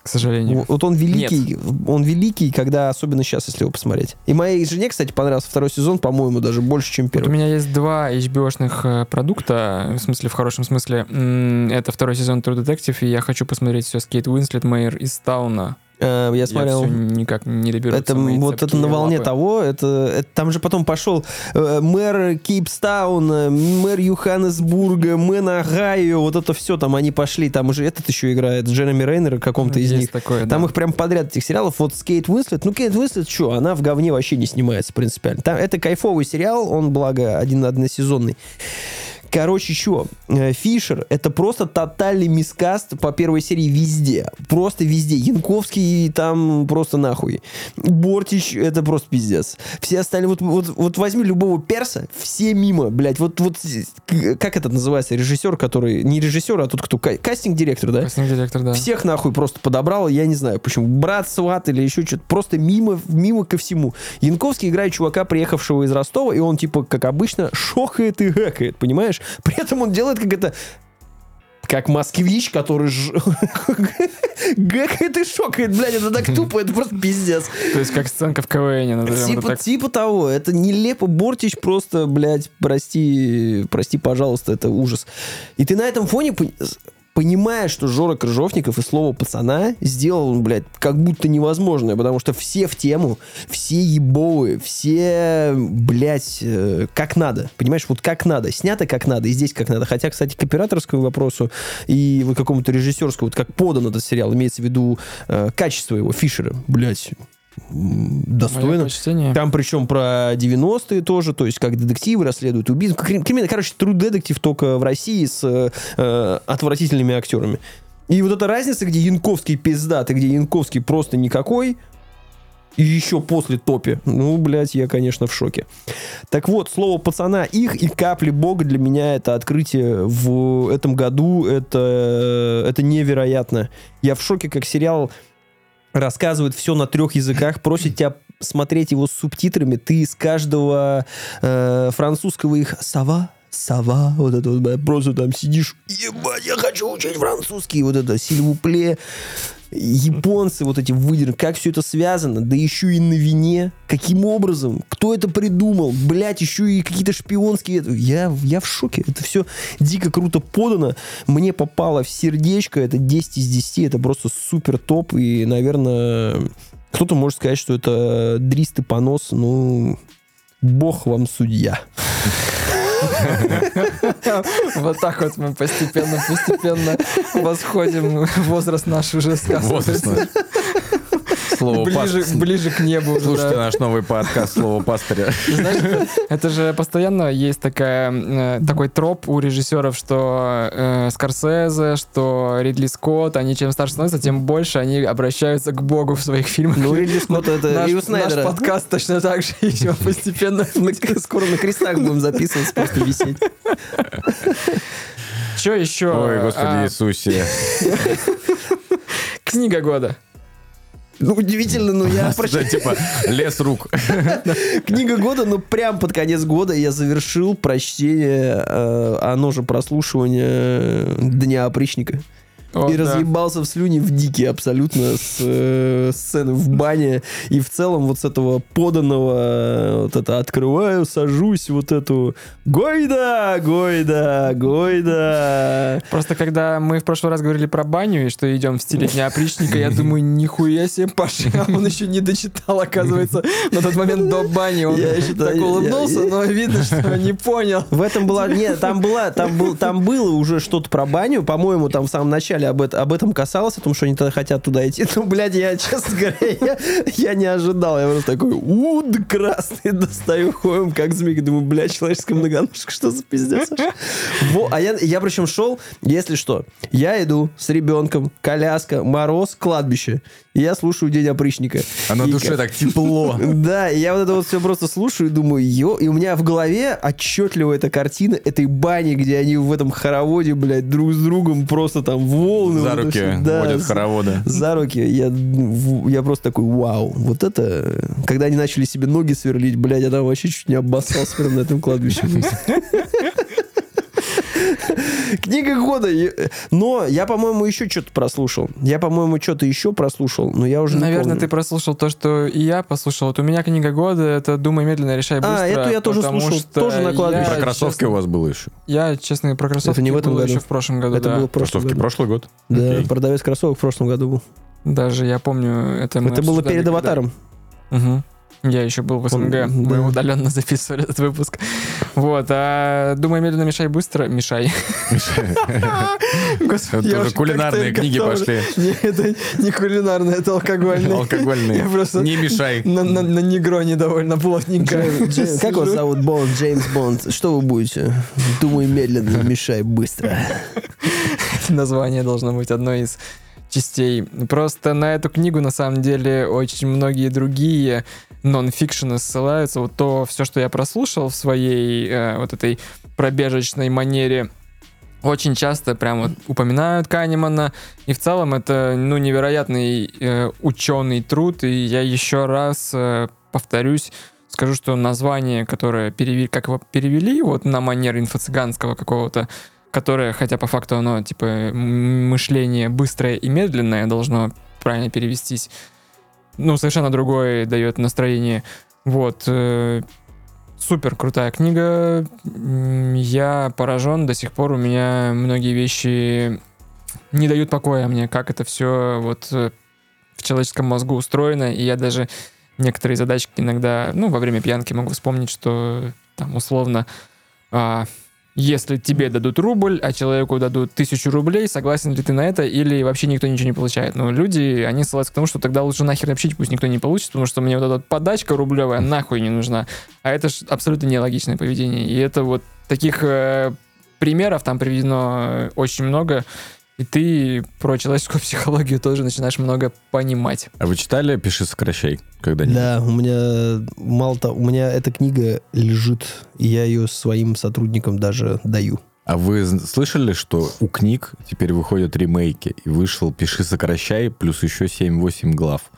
к сожалению. Вот он великий, он великий, когда особенно сейчас, если его посмотреть. И моей жене, кстати, понравился второй сезон, по-моему, даже больше, чем Вот у первый. меня есть два HBO-шных э, продукта, в смысле, в хорошем смысле. Это второй сезон True Detective, и я хочу посмотреть все с Кейт Уинслет, Мэйр из Тауна. Э, я смотрел. Я никак не доберусь. Это вот это на волне того, это, это там же потом пошел э, мэр Кейпстауна, мэр Юханнесбурга, мэр Огайо, вот это все там они пошли, там уже этот еще играет, Джереми Рейнер каком-то из них. такое, Там да. их прям подряд этих сериалов. Вот с Кейт Уинслет. Ну, Кейт Уинслет, что, она в говне вообще не снимается принципиально. Там, это кайфовый сериал, он, благо, один односезонный. Короче, что? Фишер — это просто тотальный мискаст по первой серии везде. Просто везде. Янковский там просто нахуй. Бортич — это просто пиздец. Все остальные... Вот, вот, вот возьми любого перса, все мимо, блядь. Вот, вот как это называется? Режиссер, который... Не режиссер, а тот, кто... ка- Кастинг-директор, да? Кастинг-директор, да. Всех нахуй просто подобрал, я не знаю почему. Брат, сват или еще что-то. Просто мимо, мимо ко всему. Янковский играет чувака, приехавшего из Ростова, и он, типа, как обычно, шохает и гэкает, понимаешь? При этом он делает как это... Как москвич, который ж... <laughs> гэкает и шокает, блядь, это так тупо, это просто пиздец. То есть как сценка в КВН, назовем Типа, так. типа того, это нелепо, Бортич просто, блядь, прости, прости, пожалуйста, это ужас. И ты на этом фоне пон- понимаешь, что Жора Крыжовников и слово пацана сделал, блядь, как будто невозможное, потому что все в тему, все ебовые, все, блядь, э, как надо, понимаешь, вот как надо, снято как надо, и здесь как надо. Хотя, кстати, к операторскому вопросу и вот какому-то режиссерскому, вот как подан этот сериал, имеется в виду э, качество его, Фишера, блядь, достойно. Там причем про 90-е тоже, то есть как детективы расследуют убийство. Крим- Криминал, короче, True Detective только в России с э, э, отвратительными актерами. И вот эта разница, где Янковский пиздат, и где Янковский просто никакой, и еще после топе. Ну, блядь, я, конечно, в шоке. Так вот, слово пацана, их и капли бога для меня это открытие в этом году. Это, это невероятно. Я в шоке, как сериал рассказывает все на трех языках, просит тебя смотреть его с субтитрами. Ты из каждого э, французского их сова, сова, вот это вот, просто там сидишь, ебать, я хочу учить французский, вот это, сильвупле, японцы, вот эти выдержки, как все это связано, да еще и на вине, каким образом, кто это придумал, блять, еще и какие-то шпионские, я, я в шоке, это все дико круто подано, мне попало в сердечко, это 10 из 10, это просто супер топ, и, наверное, кто-то может сказать, что это дрист понос, ну, бог вам судья. <laughs> Вот так вот мы постепенно, постепенно восходим. Возраст наш уже сказывается. Слово Ближе, пастырь. ближе к небу. Слушайте да. наш новый подкаст «Слово пастыря». Знаешь, это, же постоянно есть такая, э, такой троп у режиссеров, что э, Скорсезе, что Ридли Скотт, они чем старше становятся, тем больше они обращаются к Богу в своих фильмах. Ну, Ридли Скотт это наш, и у наш Снайдера. подкаст точно так же еще <laughs> постепенно. На- Скоро на крестах будем записываться, просто висеть. Что еще? Ой, Господи А, Иисусе. <laughs> Книга года. Ну, удивительно, но я <laughs> прочитал <laughs> типа лес рук. <laughs> книга года, но прям под конец года я завершил прочтение, э, оно же прослушивание Дня опричника. О, и да. разъебался в слюни в дикие абсолютно с э, сцены в бане. И в целом вот с этого поданного, э, вот это открываю, сажусь, вот эту Гойда, Гойда, Гойда. Просто когда мы в прошлый раз говорили про баню и что идем в стиле Дня опричника, я думаю, нихуя себе, Паша, <laughs> он еще не дочитал, оказывается, на тот момент до бани. Он Я так я- улыбнулся, я- но видно, что не понял. В этом была... Нет, там была, там, был, там было уже что-то про баню. По-моему, там в самом начале знали об, это, об этом касалось, о том, что они тогда хотят туда идти. <laughs> Ну, блядь, я, честно говоря, я, я не ожидал. Я просто такой, уд красный, <laughs> достаю ходим, как змей. Думаю, блядь, человеческая многоножка, что за пиздец? Во, а я, я причем шел, если что, я иду с ребенком, коляска, мороз, кладбище. И я слушаю День опричника. А на И душе как- так тепло. <laughs> Да, и я вот это вот все просто слушаю и думаю, ё, и у меня в голове отчетливо эта картина этой бани, где они в этом хороводе, блядь, друг с другом просто там волны. За вот руки всё. Да, водят за- хороводы. За руки. Я, я просто такой, вау, вот это... Когда они начали себе ноги сверлить, блядь, я там вообще чуть не обоссался прям на этом кладбище. <laughs> Книга года. Но я, по-моему, еще что-то прослушал. Я, по-моему, что-то еще прослушал, но я уже не Наверное, помню. ты прослушал то, что и я послушал. Вот у меня книга года это «Думай медленно, решай быстро». А, эту я тоже слушал, что тоже на кладбище. я, Про кроссовки честно- у вас было еще. Я, честно, про кроссовки не в этом был году. еще в прошлом году, Это да. было в прошлом Кроссовки году. прошлый год? Да, Окей. продавец кроссовок в прошлом году был. Даже я помню, это мы Это было перед когда- аватаром. Мгм. Я еще был в СНГ, Он- мы да. удаленно записывали этот выпуск. Вот, а «Думай медленно, мешай быстро», мешай. Господи, Это я уже уже кулинарные книги пошли. Это не кулинарные, это алкогольные. Алкогольные. Не мешай. на, негроне довольно плотненько. Как вас зовут? Бонд, Джеймс Бонд. Что вы будете? Думай медленно, мешай быстро. Название должно быть одной из частей. Просто на эту книгу, на самом деле, очень многие другие нон-фикшены ссылаются. Вот то, все, что я прослушал в своей э, вот этой пробежечной манере, очень часто прям вот упоминают Канемана. И в целом это, ну, невероятный э, ученый труд. И я еще раз э, повторюсь, скажу, что название, которое перевели, как его перевели, вот на манер инфо-цыганского какого-то, которое, хотя по факту оно, типа, мышление быстрое и медленное должно правильно перевестись, ну, совершенно другое дает настроение. Вот. э, Супер крутая книга. Я поражен. До сих пор у меня многие вещи не дают покоя мне, как это все вот э, в человеческом мозгу устроено. И я даже некоторые задачки иногда, ну, во время пьянки могу вспомнить, что там условно а, если тебе дадут рубль, а человеку дадут тысячу рублей, согласен ли ты на это, или вообще никто ничего не получает? Ну, люди, они ссылаются к тому, что тогда лучше нахер общить, пусть никто не получит, потому что мне вот эта подачка рублевая нахуй не нужна. А это ж абсолютно нелогичное поведение. И это вот таких э, примеров там приведено э, очень много, и ты про человеческую <laughs> психологию тоже начинаешь много понимать. А вы читали «Пиши, сокращай» когда-нибудь? Да, у меня мало того, у меня эта книга лежит, и я ее своим сотрудникам даже даю. А вы слышали, что у книг теперь выходят ремейки, и вышел «Пиши, сокращай» плюс еще 7-8 глав?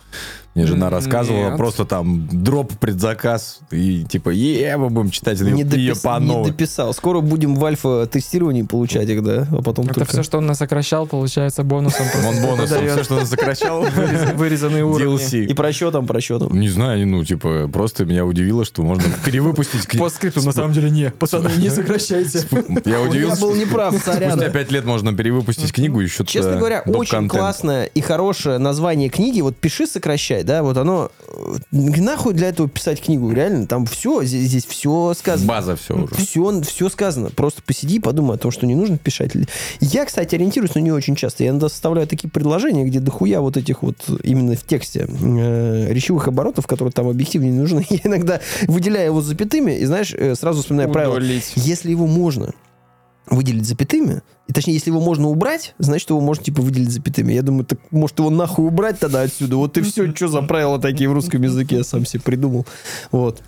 Мне жена рассказывала, нет. просто там дроп предзаказ, и типа, е, мы будем читать ее, Не, допис- по не новой. дописал. Скоро будем в альфа-тестировании получать их, да? А потом Это только... все, что он нас сокращал, получается бонусом. Он бонус, выдает все, что он сокращал. вырез- Вырезанные уровни. И просчетом, просчетом. Не знаю, ну, типа, просто меня удивило, что можно перевыпустить книгу. По скрипту, на самом деле, не. Пацаны, не сокращайте. Я Я удивился, был что неправ, сорян. спустя пять лет можно перевыпустить книгу еще Честно говоря, очень классное и хорошее название книги. Вот пиши, сокращай, да, вот оно... э, Нахуй для этого писать книгу, реально? Там все, здесь, здесь все сказано. База все уже. Все, все сказано. Просто посиди и подумай о том, что не нужно писать. Я, кстати, ориентируюсь, но не очень часто. Я иногда составляю такие предложения, где дохуя вот этих вот именно в тексте э, речевых оборотов, которые там объективно не нужны. <laughs> Я иногда выделяю его запятыми и, знаешь, э, сразу вспоминаю правило. Если его можно выделить запятыми, и точнее, если его можно убрать, значит, его можно, типа, выделить запятыми. Я думаю, так может его нахуй убрать тогда отсюда? Вот и все, что за правила такие в русском языке, я сам себе придумал. Вот.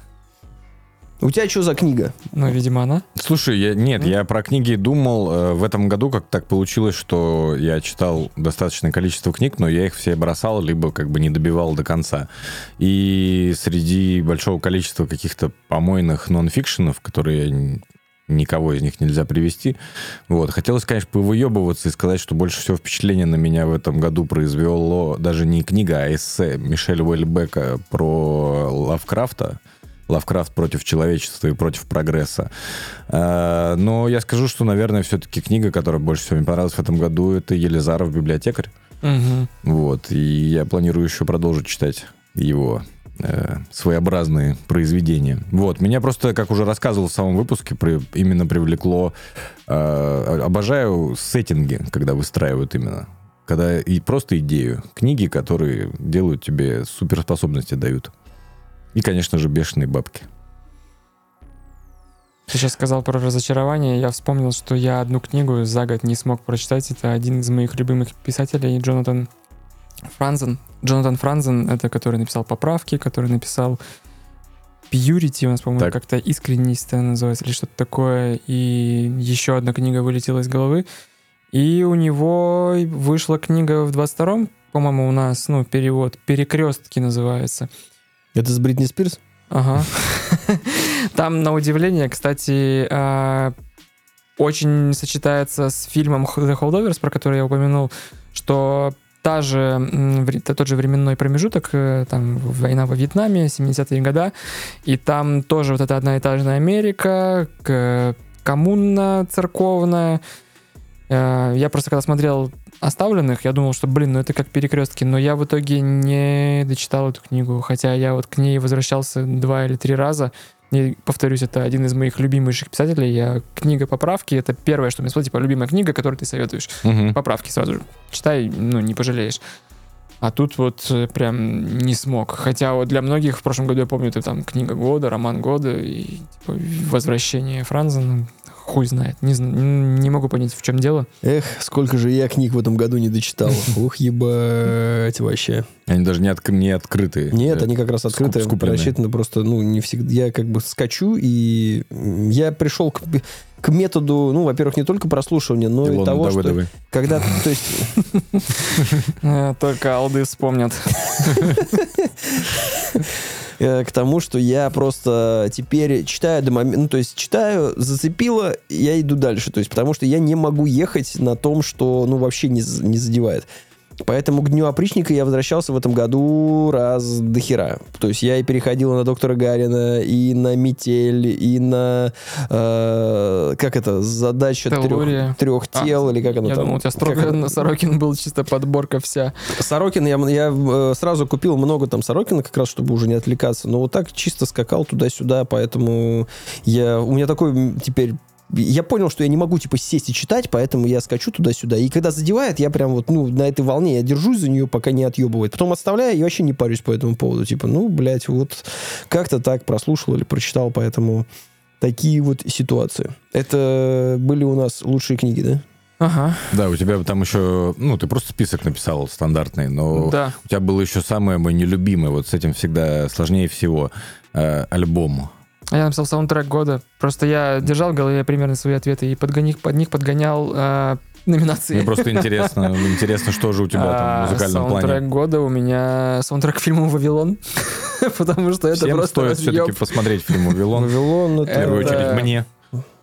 У тебя что за книга? Ну, видимо, она. Слушай, я, нет, я про книги думал э, в этом году, как так получилось, что я читал достаточное количество книг, но я их все бросал, либо как бы не добивал до конца. И среди большого количества каких-то помойных нонфикшенов, которые никого из них нельзя привести, вот, хотелось, конечно, повыебываться и сказать, что больше всего впечатление на меня в этом году произвело даже не книга, а эссе Мишеля Уэльбека про Лавкрафта. Лавкрафт против человечества и против прогресса. А, Но я скажу, что, наверное, все-таки книга, которая больше всего мне понравилась в этом году, это Елизаров библиотекарь. Мгм. Вот. И я планирую еще продолжить читать его. Э, своеобразные произведения. Вот, меня просто, как уже рассказывал в самом выпуске, при- именно привлекло... э, обожаю сеттинги, когда выстраивают именно. Когда и просто идею. Книги, которые делают тебе суперспособности, дают. И, конечно же, бешеные бабки. Ты сейчас сказал про разочарование. Я вспомнил, что я одну книгу за год не смог прочитать. Это один из моих любимых писателей, Джонатан Франзен. Джонатан Франзен, это который написал «Поправки», который написал «Пьюрити», у нас, по-моему, как-то «Искренность» называется, или что-то такое. И еще одна книга вылетела из головы. И у него вышла книга в 22-м, по-моему, у нас, ну, перевод «Перекрестки» называется. Это с Бритни Спирс? Ага. <laughs> Там, на удивление, кстати, а, очень сочетается с фильмом The Holdovers, про который я упомянул, что та же, тот же временной промежуток, э, там, война во Вьетнаме, 70-е года, и там тоже вот эта одноэтажная Америка, коммуна церковная. Э, Я просто когда смотрел оставленных, я думал, что, блин, ну это как перекрестки, но я в итоге не дочитал эту книгу, хотя я вот к ней возвращался два или три раза. И, повторюсь, это один из моих любимейших писателей. Я книга поправки. Это первое, что мне всплыло, типа, любимая книга, которую ты советуешь. Мгм. Поправки сразу же. Читай, ну, не пожалеешь. А тут вот э, прям не смог. Хотя вот для многих в прошлом году, я помню, это там книга года, роман года и типа, возвращение Франза, ну, хуй знает. Не, не могу понять, в чем дело. Эх, сколько же я книг в этом году не дочитал. <laughs> Ух, ебать вообще. Они даже не, отк- не открытые. Нет, Да. они как раз Скуп- открытые, скупленные. рассчитаны просто, ну, не всегда. Я как бы скачу, и я пришел к, к методу, ну, во-первых, не только прослушивания, но и Илона, того, давай, что давай. когда, то <laughs> есть, Э, Только алды вспомнят. <laughs> э, к тому, что я просто теперь читаю до момента, ну, то есть читаю, зацепило, я иду дальше, то есть потому что я не могу ехать на том, что, ну, вообще не, не задевает. Поэтому к Дню опричника я возвращался в этом году раз до хера. То есть я и переходил на доктора Гарина, и на метель, и на э, как это задача трех, трех А, тел или как оно Я там. думал, у тебя Как строго это? на Сорокин был чисто подборка вся. Сорокин, я, я э, сразу купил много там Сорокина, как раз, чтобы уже не отвлекаться. Но вот так чисто скакал туда-сюда, поэтому я, у меня такой теперь... Я понял, что я не могу, типа, сесть и читать, поэтому я скачу туда-сюда. И когда задевает, я прям вот, ну, на этой волне, я держусь за нее, пока не отъебывает. Потом отставляю и вообще не парюсь по этому поводу. Типа, ну, блядь, вот как-то так прослушал или прочитал, поэтому такие вот ситуации. Это были у нас лучшие книги, да? Ага, Да, у тебя там еще, ну, ты просто список написал стандартный, но да. у тебя было еще самое мой нелюбимое, вот с этим всегда сложнее всего, э, альбом. А Я написал саундтрек года. Просто я держал в голове примерно свои ответы и под них, под них подгонял а, номинации. Мне просто интересно, интересно, что же у тебя там А, в музыкальном саундтрек плане. года у меня саундтрек к фильму «Вавилон». <laughs> Потому что это Всем просто стоит все-таки посмотреть фильм «Вавилон». Вавилон, В первую Это- очередь мне.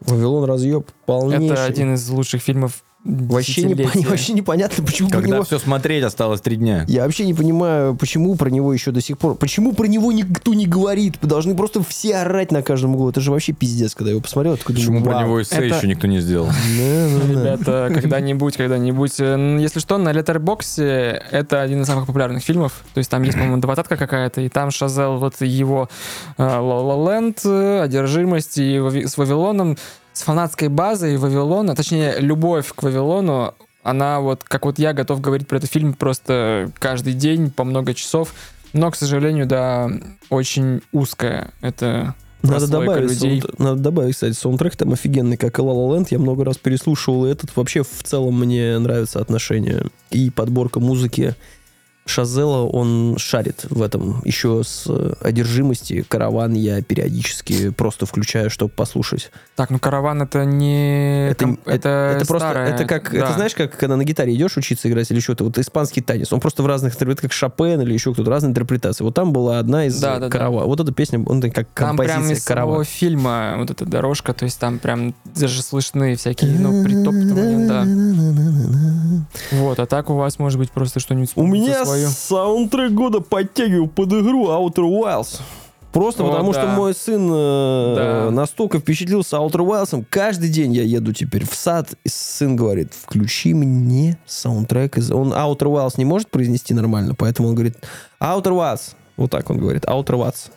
Вавилон разъеб полнейший. Это один из лучших фильмов Вообще, не, <laughs> вообще непонятно, почему про Когда него... все смотреть, осталось три дня. Я вообще не понимаю, почему про него еще до сих пор... Почему про него никто не говорит? Должны просто все орать на каждом углу. Это же вообще пиздец, когда я его посмотрел. Почему думаю, про него эссе Это- еще никто не сделал? <laughs> Да-да-да. Ребята, когда-нибудь, когда-нибудь. Э, Если что, на Letterboxd это один из самых популярных фильмов. То есть там есть, по-моему, двадцатка какая-то, и там Шазел, вот его э, «Ла Ла Ленд», э, «Одержимость» и с Вавилоном, с фанатской базой Вавилона, точнее, любовь к Вавилону, она вот, как вот я готов говорить про этот фильм просто каждый день по много часов, но, к сожалению, да, очень узкая. Это Надо добавить, людей. саунд- надо добавить, кстати, саундтрек там офигенный, как и La La Land. Я много раз переслушивал и этот. Вообще, в целом, мне нравится отношение и подборка музыки. Шазела, он шарит в этом. Еще с э, одержимости караван я периодически просто включаю, чтобы послушать. Так, ну караван это не... Это, ком- это, это просто, это как, да. это знаешь, как когда на гитаре идешь учиться играть или что-то, вот испанский танец, он просто в разных, интерпретациях, как Шопен или еще кто-то, разные интерпретации. Вот там была одна из Да, да, да. карава. Вот эта песня, он как Там прям композиция из самого карава. фильма вот эта дорожка, то есть там прям даже слышны всякие, ну, притоптывания, да. Вот, а так у вас может быть просто что-нибудь У меня свое. саундтрек года подтягиваю под игру Outer Wilds. Просто О, потому, да. что мой сын э, Да. настолько впечатлился Outer Wilds. Каждый день я еду теперь в сад, и сын говорит, включи мне саундтрек. из...» Он Outer Wilds не может произнести нормально, поэтому он говорит, Outer Wilds, Вот так он говорит. Outer Watts.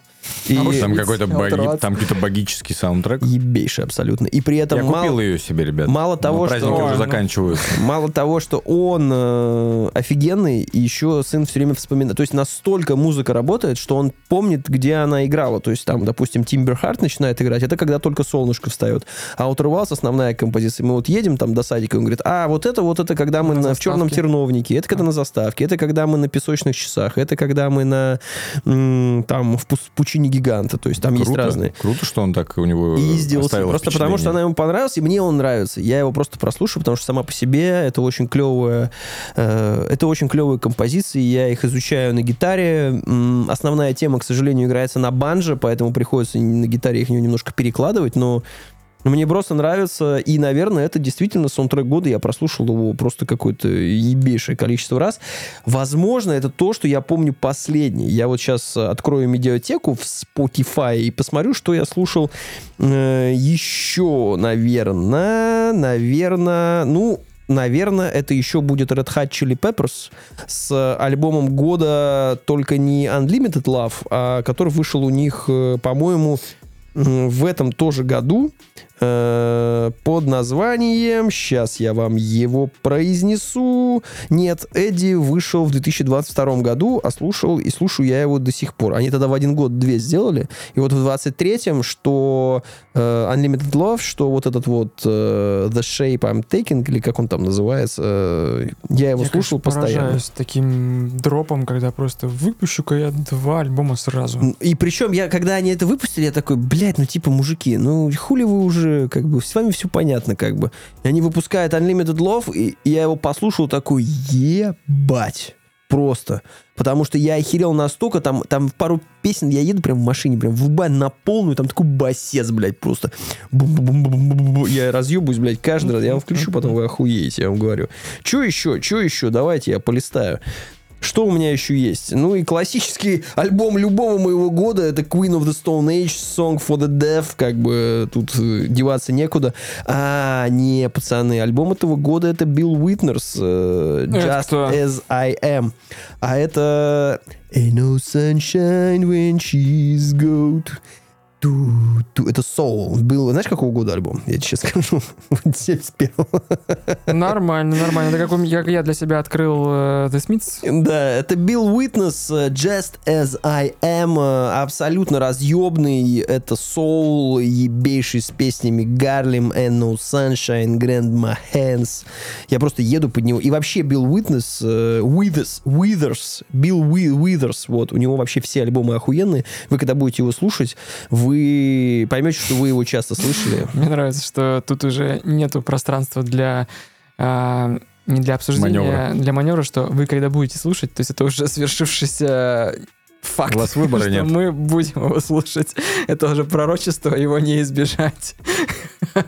И Там Ведь какой-то боги- там какой-то богический саундтрек. ебейший абсолютно. И при этом Я мало, купил ее себе, ребят. мало того, Но что- праздники уже заканчиваются. <laughs> Мало того, что он э, офигенный, и еще сын все время вспоминает. То есть настолько музыка работает, что он помнит, где она играла. То есть там, допустим, Тимбер Харт начинает играть, это когда только солнышко встает. А Outer Wilds основная композиция. Мы вот едем там до садика, и он говорит, а вот это, вот это, когда мы На на, в черном терновнике, это когда на заставке, это когда мы на песочных часах, это когда мы на м, там в пус- пучине гиганта. То есть там есть Круто. разные. Круто, что он так у него И сделал просто потому, что она ему понравилась, и мне он нравится. Я его просто прослушаю, потому что сама по себе это очень клевая, э, это очень клевые композиции. Я их изучаю на гитаре. Основная тема, к сожалению, играется на банже, поэтому приходится на гитаре их немножко перекладывать, но мне просто нравится, и, наверное, это действительно саундтрек года. Я прослушал его просто какое-то ебейшее количество раз. Возможно, это то, что я помню последний. Я вот сейчас открою медиатеку в Spotify и посмотрю, что я слушал э, еще, наверное, наверное, ну, наверное, это еще будет Red Hot Chili Peppers с альбомом года только не Unlimited Love, а который вышел у них, э, по-моему, в этом тоже году э, под названием, сейчас я вам его произнесу. Нет, Эдди вышел в 2022 году, а слушал и слушаю я его до сих пор. Они тогда в один год две сделали. И вот в 23-м, что э, Unlimited Love, что вот этот вот э, The Shape I'm Taking, или как он там называется, э, я его Я, слушал конечно, постоянно. поражаюсь таким дропом, когда просто выпущу-ка я два альбома сразу. И причем я, когда они это выпустили, я такой, блядь, ну типа, мужики, ну хули вы уже, как бы, с вами все понятно, как бы. Они выпускают Unlimited Love, и, и я его послушал такой, ебать, просто. Потому что я охерел настолько, там, там в пару песен я еду прям в машине, прям врубаю на полную, там такой басец, блядь, просто. Бум-бум-бум-бум-бум-бум. Я разъебусь, блядь, каждый раз. Я вам включу, потом вы охуеете, я вам говорю. Че еще, че еще, давайте я полистаю. Что у меня еще есть? Ну и классический альбом любого моего года это Queen of the Stone Age, Song for the Deaf, как бы тут э, деваться некуда. А, не, пацаны, альбом этого года это Bill Witners, э, Just? As I Am. А это Ain't no sunshine when she's good. Ту, ту. Это Soul. Был, знаешь, какого года альбом? Я тебе сейчас скажу. <laughs> 71 Нормально, нормально. Это как, у как я для себя открыл э, The Smiths. Да, это Билл Уитнес, э, Just As I Am, э, абсолютно разъебный, это соул, ебейший с песнями Гарлем, And No Sunshine, Grandma Hands. Я просто еду под него. И вообще Билл Уитнес, э, Withers, Withers, Билл Уи- Withers, вот, у него вообще все альбомы охуенные. Вы когда будете его слушать, вы поймете, что вы его часто слышали. Мне нравится, что тут уже нету пространства для а, не для обсуждения, Маневра. для маневра, что вы когда будете слушать, то есть это уже <laughs> свершившийся факт. У вас выбора что нет. Мы будем его слушать. Это уже пророчество, его не избежать. <laughs>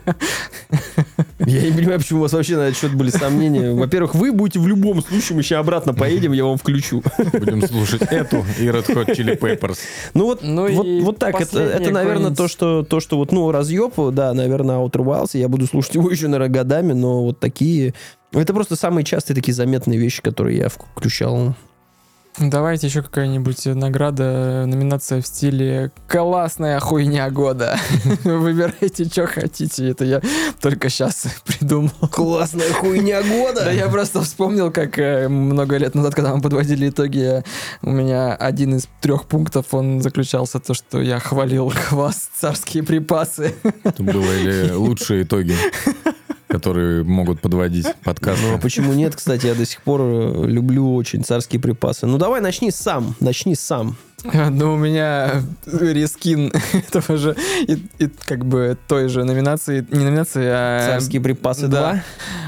Я не понимаю, почему у вас вообще на этот счет были сомнения. Во-первых, вы будете в любом случае, мы сейчас обратно поедем, я вам включу. Будем слушать эту и Red Hot Chili Peppers. Ну вот, Ну вот, вот так. Это, это, наверное, то что, то, что вот, ну, разъеб, да, наверное, Outer Wilds. Я буду слушать его еще, наверное, годами, но вот такие... Это просто самые частые такие заметные вещи, которые я включал. Давайте еще какая-нибудь награда, номинация в стиле «Классная хуйня года». <laughs> Выбирайте, что хотите. Это я только сейчас <laughs> придумал. Классная хуйня года! Да я просто вспомнил, как э, много лет назад, когда мы подводили итоги, у меня один из трех пунктов, он заключался в том, что я хвалил <laughs> квас царские припасы. Это было или лучшие итоги, которые могут подводить Ну, а почему нет, кстати, я до сих пор э, люблю очень царские припасы. Ну, давай начни сам, начни сам. Ну, у меня рескин <laughs> этого же, и, и как бы той же номинации, не номинации, а... Царские припасы да.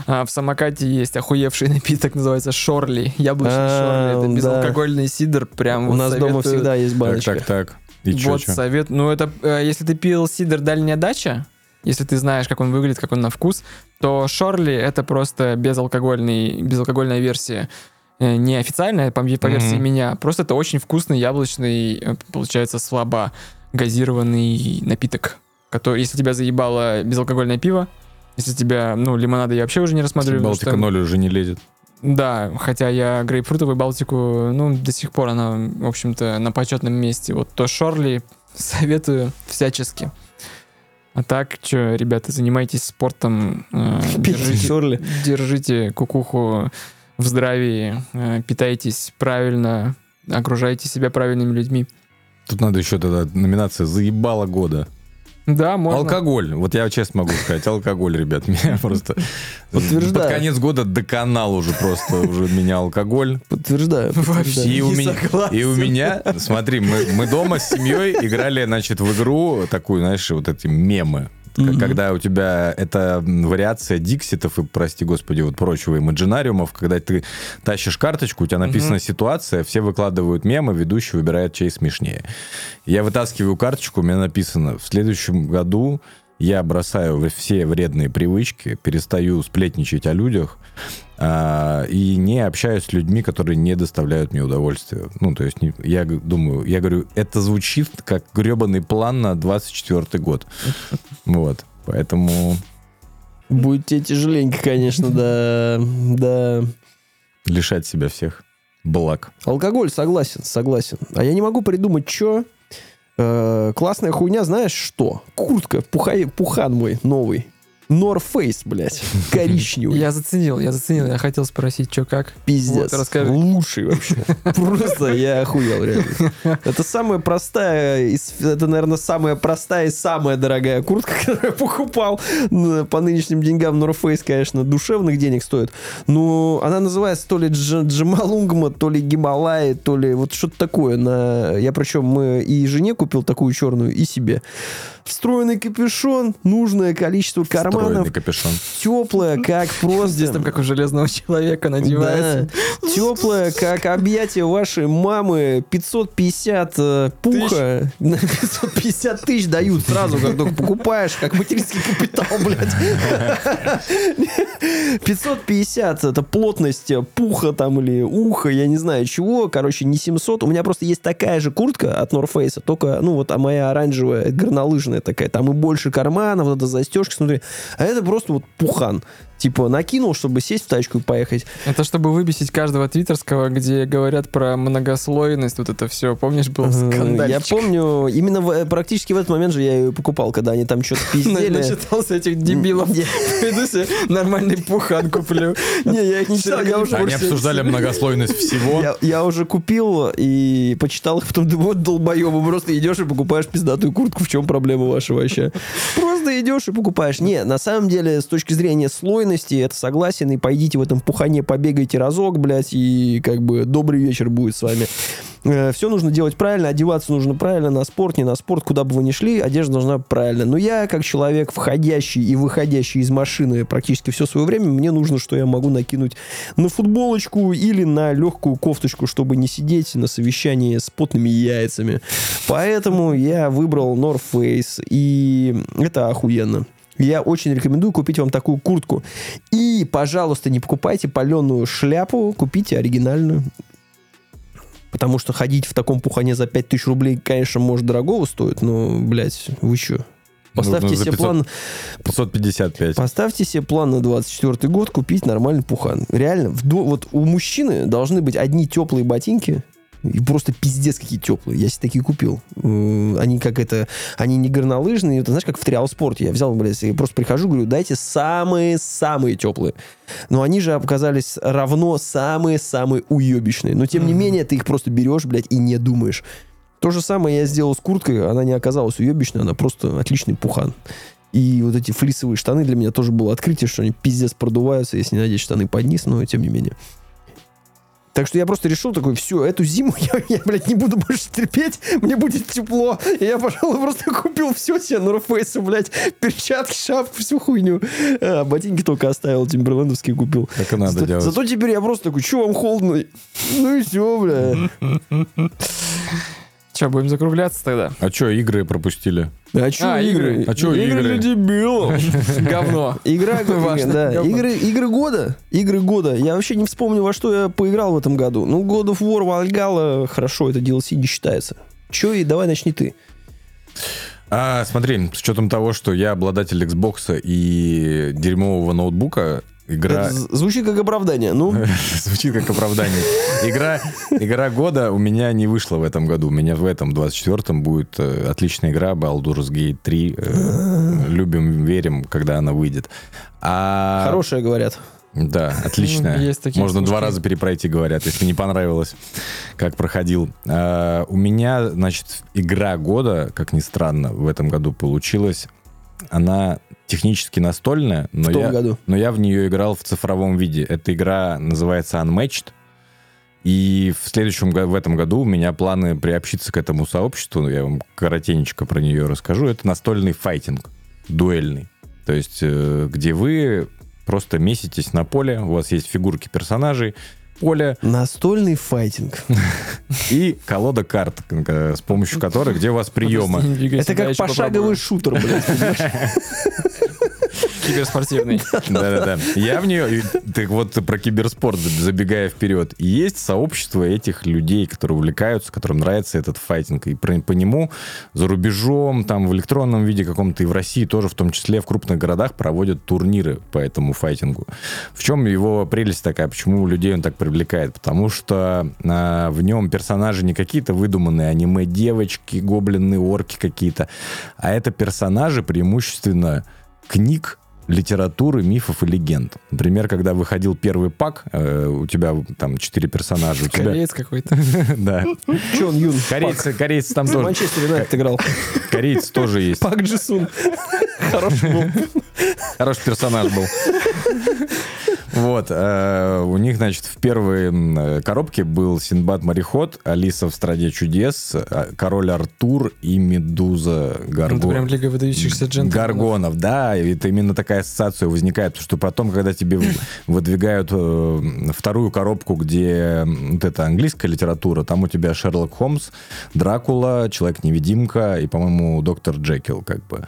2. А, в самокате есть охуевший напиток, называется Шорли. Яблочный А, Шорли. Это да. безалкогольный сидр. Прям У вот нас дома советую. всегда есть Так, баночка. так, так. И чё, вот чё? совет. Ну, это э, если ты пил сидр дальняя дача, если ты знаешь, как он выглядит, как он на вкус, то Шорли это просто безалкогольный, безалкогольная версия. Э, Не официальная, по, по версии Мгм. меня. Просто это очень вкусный, яблочный, э, получается, слабо газированный напиток. Который, если тебя заебало безалкогольное пиво, если тебя, ну, лимонада я вообще уже не рассматриваю. Балтика что- 0 уже не лезет. Да, хотя я грейпфрутовую Балтику, ну, до сих пор она, в общем-то, на почетном месте. Вот то Шорли <laughs> советую всячески. А так, что, ребята, занимайтесь спортом, э, <laughs> держите, держите кукуху в здравии, э, питайтесь правильно, окружайте себя правильными людьми. Тут надо еще тогда номинация «Заебала года». Да, можно. Алкоголь. Вот я честно могу сказать, алкоголь, ребят, <laughs> меня просто... Подтверждаю. Под конец года доконал уже просто, уже меня алкоголь. Подтверждаю. Вообще. И у, меня, и у меня, смотри, мы, мы дома с семьей играли, значит, в игру такую, знаешь, вот эти мемы. Мгм. Когда у тебя это вариация дикситов и, прости господи, вот прочего имаджинариумов, когда ты тащишь карточку, у тебя написана ситуация, все выкладывают мемы, ведущий выбирает, чей смешнее. Я вытаскиваю карточку, у меня написано, в следующем году я бросаю все вредные привычки, перестаю сплетничать о людях, а, и не общаюсь с людьми, которые не доставляют мне удовольствия. Ну, то есть, не- я думаю, я говорю, это звучит как гребаный план на 24 год. <laughs> Вот, поэтому Будет тебе тяжеленько, конечно, да. Да. лишать себя всех благ. Алкоголь, согласен, согласен. А я не могу придумать, что. классная хуйня, знаешь что? Куртка, пуха- пухан мой новый. North Face, блядь, коричневый. Я заценил, я заценил, я хотел спросить, что как. Пиздец. Вот, расскажи. Лучший вообще. <laughs> Просто я охуел, реально. <laughs> Это самая простая, это, наверное, самая простая и самая дорогая куртка, <laughs> которую я покупал Н- по нынешним деньгам. North Face, конечно, душевных денег стоит. Но она называется то ли Дж- Джамалунгма, то ли Гималай, то ли вот что-то такое. На... Я причем мы и жене купил такую черную, и себе. Встроенный капюшон, нужное количество карманов, Встроенный капюшон. теплая, как <laughs> просто... Там как у железного человека надевается. Да. Теплая, как объятие вашей мамы. 550 э, пуха. 550 тысяч дают сразу, как только покупаешь, как материнский капитал, блядь. 550 это плотность пуха там или уха, я не знаю чего. Короче, не 700. У меня просто есть такая же куртка от North Face, только, ну вот, а моя оранжевая, горнолыжная такая. Там и больше карманов, вот эта застежка, смотри. А это просто вот пухан. Типа накинул, чтобы сесть в тачку и поехать. Это чтобы выбесить каждого твиттерского, где говорят про многослойность, вот это все. Помнишь, был Э, скандальчик? Я помню, именно в- практически в этот момент же я ее покупал, когда они там что-то <laughs> пиздели. Начитался этих дебилов. Пойду <laughs> себе нормальный пухан куплю. <laughs> не, я их не читал, я уже... Они обсуждали многослойность всего. Я, я уже купил и почитал их, потом думаю, вот долбоебы, просто идешь и покупаешь пиздатую куртку, в чем проблема ваша вообще? Просто идешь и покупаешь. Не, на самом деле, с точки зрения слойности, это согласен, и пойдите в этом пухане, побегайте разок, блядь, и как бы добрый вечер будет с вами. все нужно делать правильно, одеваться нужно правильно, на спорт, не на спорт, куда бы вы ни шли, одежда должна правильно. Но я, как человек, входящий и выходящий из машины практически все свое время, мне нужно, что я могу накинуть на футболочку или на легкую кофточку, чтобы не сидеть на совещании с потными яйцами. Поэтому я выбрал North Face, и это охуенно. Я очень рекомендую купить вам такую куртку. И, пожалуйста, не покупайте паленую шляпу, купите оригинальную. Потому что ходить в таком пухане за 5000 рублей, конечно, может дорогого стоит, но, блядь, вы что? Поставьте Нужно за себе 500. план 555. Поставьте себе план на 24 год купить нормальный пухан. Реально, в до- вот у мужчины должны быть одни теплые ботинки, и просто пиздец какие теплые. Я себе такие купил. М, Они как это... Они не горнолыжные. Это знаешь, как в триал спорте. Я взял, блядь, и просто прихожу, говорю, дайте самые-самые теплые. Но они же оказались равно самые-самые уебищные. Но тем не менее, ты их просто берешь, блядь, и не думаешь. То же самое я сделал с курткой. Она не оказалась уебищной, она просто отличный пухан. И вот эти флисовые штаны для меня тоже было открытие, что они пиздец продуваются, если надеть штаны под низ, но тем не менее. Так что я просто решил такой, все, эту зиму <laughs> я, я, блядь, не буду больше терпеть, мне будет тепло. И я, пожалуй, просто купил все себе Face, блядь, перчатки, шапку, всю хуйню. А, ботинки только оставил, тимберлендовские купил. Так и надо Зато, делать. зато теперь я просто такой, что вам холодно? Ну и все, бля. <laughs> Че, будем закругляться тогда? А что, игры пропустили? А что А, игры? игры. А чё игры? игры? для дебилов. <laughs> Говно. Игра, <laughs> да, игры года. Игры года. Я вообще не вспомню, во что я поиграл в этом году. Ну, God of War, Valhalla, хорошо, это DLC не считается. Че, и давай начни ты. А, смотри, с учетом того, что я обладатель Xbox и дерьмового ноутбука, игра... Это звучит как оправдание. Ну, <laughs> Звучит как оправдание. Игра, игра года у меня не вышла в этом году. У меня в этом 24-м будет э, отличная игра Baldur's Gate 3. Э, <laughs> любим, верим, когда она выйдет. А, хорошие говорят. Да, отличная. Ну, есть такие Можно два слушки. раза перепройти, говорят, если не понравилось, как проходил. А, у меня, значит, игра года, как ни странно, в этом году получилась. Она технически настольная, но В том я, году. но я в нее играл в цифровом виде. Эта игра называется Unmatched. И в следующем го- в этом году у меня планы приобщиться к этому сообществу. Я вам коротенечко про нее расскажу. Это настольный файтинг, дуэльный. То есть, э, где вы просто меситесь на поле, у вас есть фигурки персонажей, поле Настольный файтинг. <laughs> и колода карт, э, с помощью которой, где у вас приемы. Это как пошаговый шутер, блядь. <laughs> Киберспортивный. <laughs> Да-да-да. Я в нее... Так вот, про киберспорт, забегая вперед. Есть сообщество этих людей, которые увлекаются, которым нравится этот файтинг. И по нему за рубежом, там, в электронном виде каком-то, и в России тоже, в том числе в крупных городах, проводят турниры по этому файтингу. В чем его прелесть такая? Почему людей он так привлекает? Потому что а, в нем персонажи не какие-то выдуманные аниме-девочки, гоблины, орки какие-то, а это персонажи преимущественно книг, литературы, мифов и легенд. Например, когда выходил первый пак, э, у тебя там четыре персонажа. Тебя... Кореец какой-то. <laughs> Да. Чон Юн. Корейцы, корейцы там В тоже. Манчестер Юнайтед играл. Корейцы тоже есть. Пак Джисун. <laughs> Хороший был. Хороший персонаж был. Вот. э, У них, значит, в первой коробке был Синбад-мореход, Алиса в стране чудес, э, Король Артур и Медуза Ну, Это Гарго. прям Лига выдающихся джентльменов. Гаргонов, да, это именно такая ассоциация возникает, потому что потом, когда тебе <laughs> выдвигают э, вторую коробку, где вот эта английская литература, там у тебя Шерлок Холмс, Дракула, Человек-невидимка и, по-моему, доктор Джекил, как бы.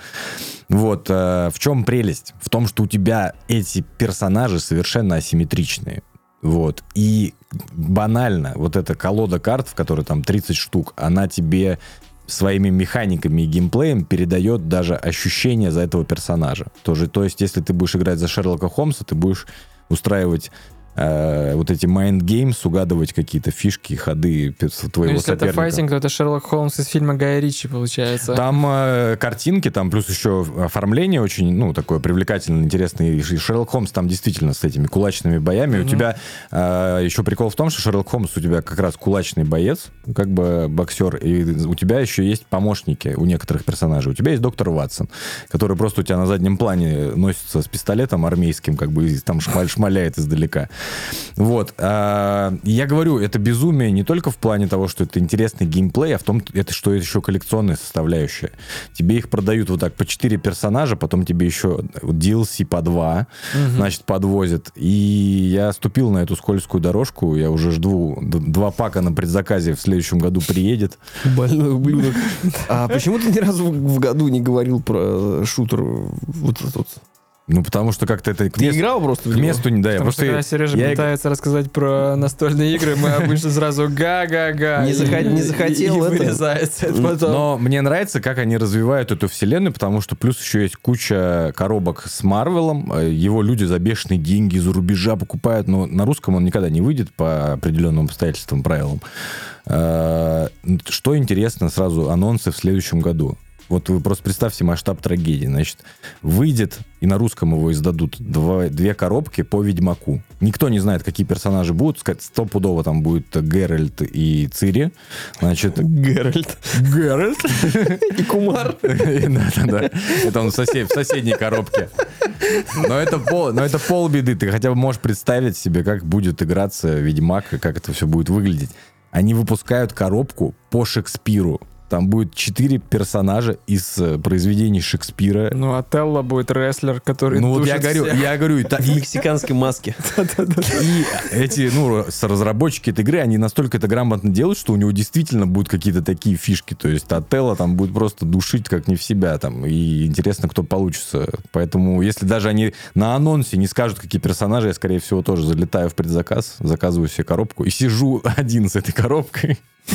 Вот, э, в чем прелесть? В том, что у тебя эти персонажи совершенно асимметричные. Вот. И банально, вот эта колода карт, в которой там 30 штук, она тебе своими механиками и геймплеем передает даже ощущение за этого персонажа. Тоже, то есть, если ты будешь играть за Шерлока Холмса, ты будешь устраивать э, вот эти mind games, угадывать какие-то фишки, ходы пе- Ну, твоего если это соперника. файтинг, то это Шерлок Холмс из фильма Гая Ричи, получается. Там э, картинки, там плюс еще оформление очень, ну, такое привлекательное, интересное. И Шерлок Холмс там действительно с этими кулачными боями. У Мгм. тебя э, еще прикол в том, что Шерлок Холмс у тебя как раз кулачный боец, как бы боксер, и у тебя еще есть помощники у некоторых персонажей. У тебя есть доктор Ватсон, который просто у тебя на заднем плане носится с пистолетом армейским, как бы там шмаль- шмаляет издалека. Вот. а, Я говорю, это безумие не только в плане того, что это интересный геймплей, а в том, это что это еще коллекционная составляющая. Тебе их продают вот так по 4 персонажа, потом тебе еще DLC по 2, значит, подвозят. И я ступил на эту скользкую дорожку, я уже жду два пака на предзаказе в следующем году приедет. Больной ублюдок. А почему ты ни разу в году не говорил про э, шутер вот этот? Ну, потому что как-то это к Ты месту, играл просто? в к месту не да, я Потому что просто когда Сережа я пытается рассказать про настольные игры, мы <laughs> обычно сразу га-га-га. Не и- захот- не захотел и это. вырезается это потом. Но мне нравится, как они развивают эту вселенную, потому что плюс еще есть куча коробок с Марвелом. Э, Его люди за бешеные деньги из-за рубежа покупают, но на русском он никогда не выйдет по определенным обстоятельствам, правилам. Э, Что интересно, сразу анонсы в следующем году. Вот вы просто представьте масштаб трагедии. Значит, выйдет, и на русском его издадут, два- две коробки по Ведьмаку. Никто не знает, какие персонажи будут. Стопудово там будет Геральт и Цири. Значит, Геральт. Геральт. <laughs> И Кумар. <laughs> Да-да-да. Это он в соседней коробке. Но это, пол, но это полбеды. Ты хотя бы можешь представить себе, как будет играться Ведьмак, и как это все будет выглядеть. Они выпускают коробку по Шекспиру. Там будет четыре персонажа из э, произведений Шекспира. Ну, а Телла будет рестлер, который Ну вот я говорю, всех. я говорю, и В мексиканской маске. <laughs> И эти, ну, с- разработчики этой игры, они настолько это грамотно делают, что у него действительно будут какие-то такие фишки. То есть Отелло там будет просто душить как не в себя там. И интересно, кто получится. Поэтому, если даже они на анонсе не скажут, какие персонажи, я, скорее всего, тоже залетаю в предзаказ, заказываю себе коробку и сижу <laughs> один с этой коробкой. <laughs>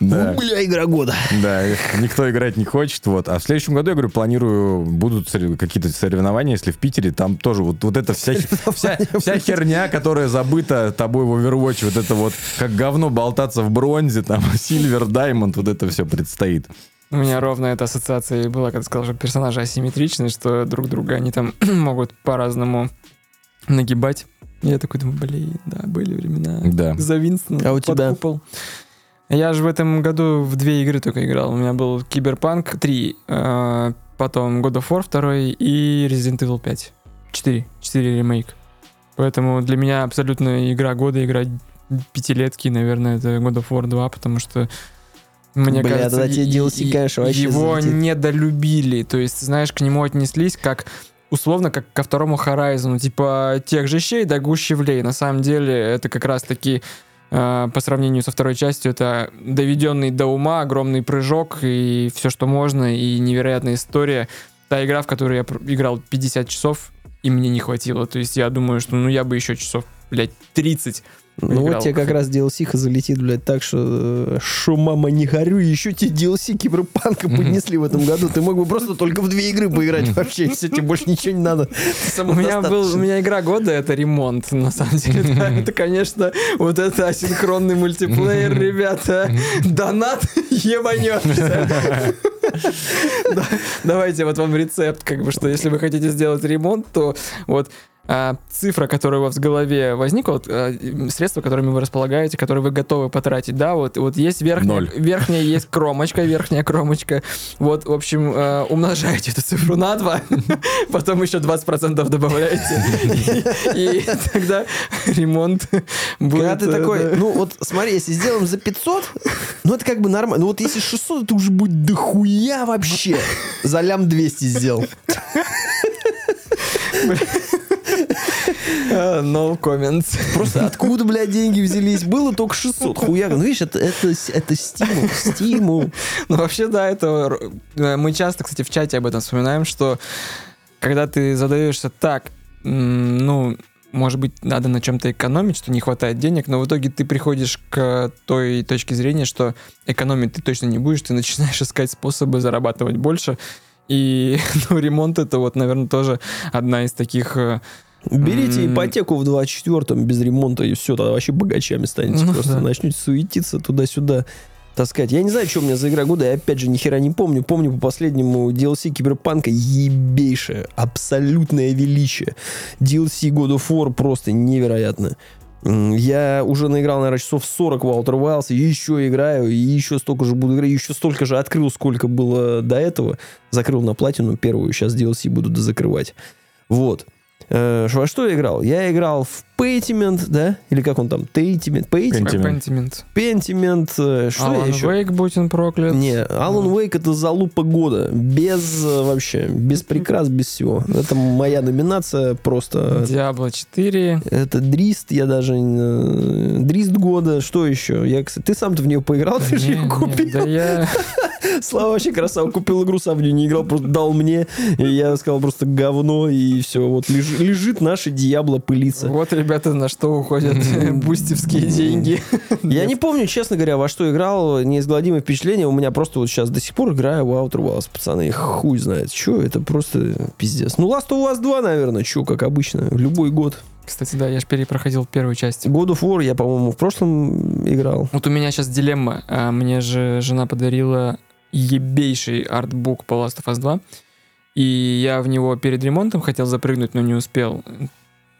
Да. Бля, игра года. Да, никто играть не хочет. Вот. А в следующем году, я говорю, планирую, будут какие-то соревнования, если в Питере, там тоже вот, вот эта вся, вся, вся херня, которая забыта тобой в Overwatch, вот это вот, как говно болтаться в бронзе, там, <laughs> Silver, Diamond, вот это все предстоит. У меня ровно эта ассоциация и была, когда сказал, что персонажи асимметричны, что друг друга они там <clears throat> могут по-разному нагибать. Я такой думаю, блин, да, были времена. Да. За Винстона А у под тебя? купол. Я же в этом году в две игры только играл. У меня был Киберпанк 3, э, потом God of War 2 и Resident Evil 5. 4. 4 ремейк. Поэтому для меня абсолютно игра года, игра пятилетки, наверное, это God of War 2, потому что мне Бля, кажется, и- DLC, конечно, его залетит. недолюбили. То есть, знаешь, к нему отнеслись как условно как ко второму Horizon, типа тех же щей да гущевлей. На самом деле это как раз таки по сравнению со второй частью это доведенный до ума огромный прыжок и все, что можно, и невероятная история. Та игра, в которую я играл 50 часов, и мне не хватило. То есть я думаю, что ну я бы еще часов, блядь, 30 Ну вот тебе как раз DLC залетит, блядь, так что, э, шо, мама, не горю, еще тебе DLC Киберпанка поднесли в этом году. Ты мог бы просто только в две игры поиграть вообще, все, тебе больше ничего не надо. У меня был, у меня игра года это ремонт, на самом деле. <laughs> Да, это, конечно, вот это асинхронный мультиплеер, ребята. Донат <laughs> ебанешься. <laughs> Да, Давайте вот вам рецепт, как бы, что если вы хотите сделать ремонт, то вот а, цифра, которая у вас в голове возникла, вот, а, средства, которыми вы располагаете, которые вы готовы потратить, да, вот, вот есть верхняя, Ноль. верхняя есть кромочка, верхняя кромочка, вот, в общем, э, умножаете эту цифру на 2, <laughs> потом еще 20% добавляете, и, и тогда ремонт будет... Когда ты э, такой, да. ну вот смотри, если сделаем за 500, ну это как бы нормально. Ну вот если 600, это уже будет дохуя вообще. За лям 200 сделал. Э, No comments. Просто откуда, блядь, деньги взялись? Было только 600. Хуяга. Ну видишь, это, это, это стимул. Стимул. Ну, вообще, да, это... э, Мы часто, кстати, в чате об этом вспоминаем, что когда ты задаешься так, ну, может быть, надо на чем-то экономить, что не хватает денег, но в итоге ты приходишь к той точке зрения, что экономить ты точно не будешь, ты начинаешь <laughs> искать способы зарабатывать больше. И <laughs> ну, ремонт это вот, наверное, тоже одна из таких... Берите М. ипотеку в 24-м без ремонта, и все, тогда вообще богачами станете. Ну Просто да. начнете суетиться туда-сюда, таскать. Я не знаю, что у меня за игра года, я опять же ни хера не помню. Помню по последнему DLC Киберпанка ебейшее, абсолютное величие. DLC God of War просто невероятно. Я уже наиграл, наверное, часов 40 в Outer Wilds, и еще играю, и еще столько же буду играть, еще столько же открыл, сколько было до этого. Закрыл на платину первую, сейчас DLC буду дозакрывать. Вот. Э, во что я играл? Я играл в Pentiment, да? Или как он там? Тейтимент? Pentiment. Pentiment. э, Что я еще? Wake, будь он проклят. Не, Alan Wake это залупа года. Без э, вообще, без прикрас, без всего. Это моя номинация просто. Diablo 4. Это Дрист, я даже... э, Дрист года, что еще? Я, кстати, ты сам-то в нее поиграл, ты же ее купил. Да я... <laughs> Слава вообще красава, купил игру, сам в нее не играл, просто дал мне, и я сказал просто говно, и все, вот лежи- лежит наша Диабло пылится. Вот, ребята, на что уходят <laughs> бустевские деньги. <laughs> Я не помню, честно говоря, во что играл, неизгладимое впечатление, у меня просто вот сейчас до сих пор играю в Outer Wilds, пацаны, хуй знает, что это просто пиздец. Ну, Last of Us 2, наверное, что, как обычно, любой год. Кстати, да, я же перепроходил первую часть. God of War я, по-моему, в прошлом играл. Вот у меня сейчас дилемма. А, Мне же жена подарила ебейший артбук по Last of Us 2. И я в него перед ремонтом хотел запрыгнуть, но не успел.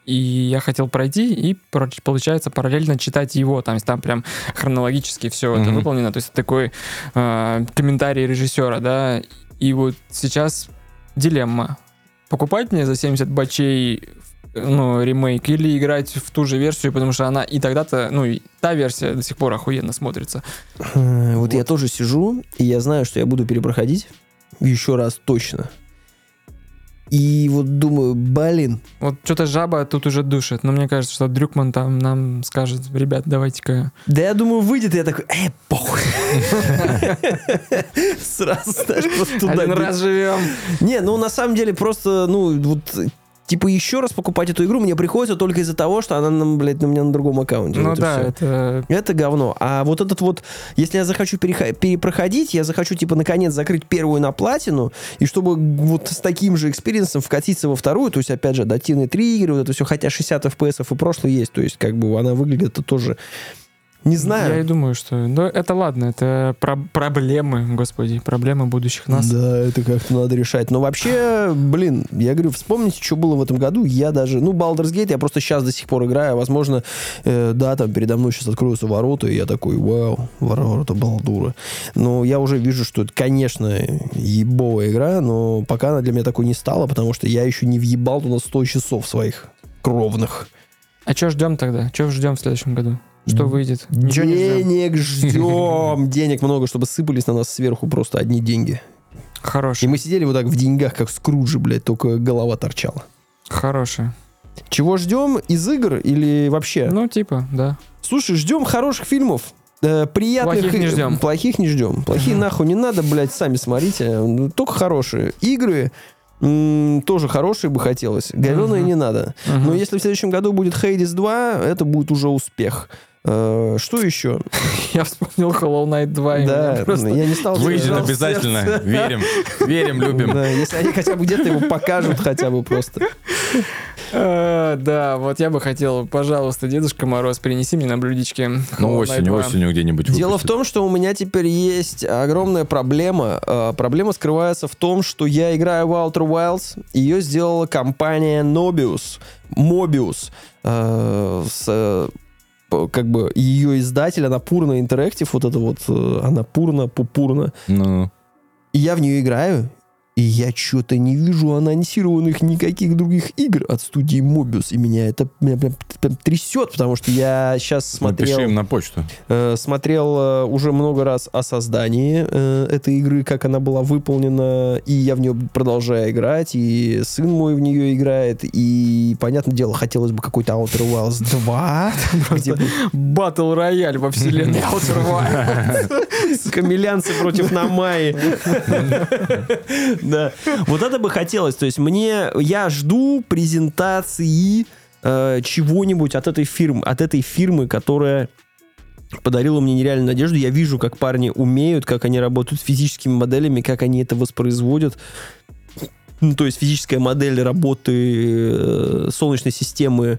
И я хотел пройти и, получается, параллельно читать его. Там, там прям хронологически все это Мгм. выполнено. То есть такой э, комментарий режиссера, да. И вот сейчас дилемма. Покупать мне за 70 бачей ну, ремейк или играть в ту же версию, потому что она и тогда-то, ну, и та версия до сих пор охуенно смотрится. Э, Вот я тоже сижу, и я знаю, что я буду перепроходить еще раз точно. И вот думаю, блин, Вот что-то жаба тут уже душит, но мне кажется, что Дрюкман там нам скажет, ребят, давайте-ка... Да я думаю, выйдет, и я такой, э, похуй. <laughs> Сразу, знаешь, просто туда. Один раз живем. Не, ну на самом деле просто, ну вот типа, еще раз покупать эту игру мне приходится только из-за того, что она, нам, блядь, у меня на другом аккаунте. Ну Вот да, это... Это говно. А вот этот вот, если я захочу переха- перепроходить, я захочу, типа, наконец закрыть первую на платину, и чтобы вот с таким же experience ом вкатиться во вторую, то есть, опять же, адаптивные триггеры, вот это все, хотя 60 FPS и прошлый есть, то есть, как бы, она выглядит тоже... Не знаю. Я и думаю, что... Ну, это ладно, это про- проблемы, господи, проблемы будущих нас. Да, это как-то надо решать. Но вообще, блин, я говорю, вспомните, что было в этом году. Я даже, ну, Baldur's Gate я просто сейчас до сих пор играю. Возможно, э, да, там передо мной сейчас откроются ворота, и я такой, вау, ворота Балдура. Но я уже вижу, что это, конечно, ебовая игра, но пока она для меня такой не стала, потому что я еще не въебал туда 100 часов своих кровных. А что ждем тогда? Что ждем в следующем году? Что выйдет? Ничего. Денег ждем. <laughs> Денег много, чтобы сыпались на нас сверху просто одни деньги. И Хороший. мы сидели вот так в деньгах, как Скруджи, блядь, только голова торчала. Хороший. Чего ждем из игр или вообще? Ну, типа, да. Слушай, ждем хороших фильмов. э, приятных Плохих не и- ждем. Плохих не ждем. Плохие <laughs> нахуй не надо, блядь, сами смотрите. Ну, Только хорошие. Игры м, тоже хорошие бы хотелось. Говеные Мгм. не надо. Мгм. Но если в следующем году будет Hades 2, это будет уже успех. Э, Что еще? <laughs> Я вспомнил Hollow Knight 2. и меня Да, просто- я не стал... Выйдет обязательно. <laughs> Верим. Верим, любим. Да, если они хотя бы где-то его покажут, хотя бы просто. А, Да, вот я бы хотел, пожалуйста, Дедушка Мороз, принеси мне на блюдечке Ну, осенью, 2. осенью где-нибудь Дело в том, что у меня теперь есть огромная проблема. Э, Проблема скрывается в том, что я играю в Outer Wilds. Ее сделала компания Nobius. Mobius. Э, с, э, как бы ее издатель, Анапурна Interactive, вот это вот э, Анапурна, Пупурна. Ну, И я в нее играю, и я что-то не вижу анонсированных никаких других игр от студии Mobius. И меня это меня прям, прям трясет, потому что я сейчас напиши смотрел... им на почту. Э, смотрел э, уже много раз о создании э, этой игры, как она была выполнена, и я в нее продолжаю играть, и сын мой в нее играет, и, понятное дело, хотелось бы какой-то Outer Wilds 2, <laughs> где бы Батл рояль во вселенной <laughs> Outer Wilds. камелянцы против Намаи. <laughs> <laughs> Да. Вот это бы хотелось. То есть мне, я жду презентации э, чего-нибудь от этой фирмы, от этой фирмы, которая подарила мне нереальную надежду. Я вижу, как парни умеют, как они работают с физическими моделями, как они это воспроизводят. Ну, то есть физическая модель работы э, Солнечной системы,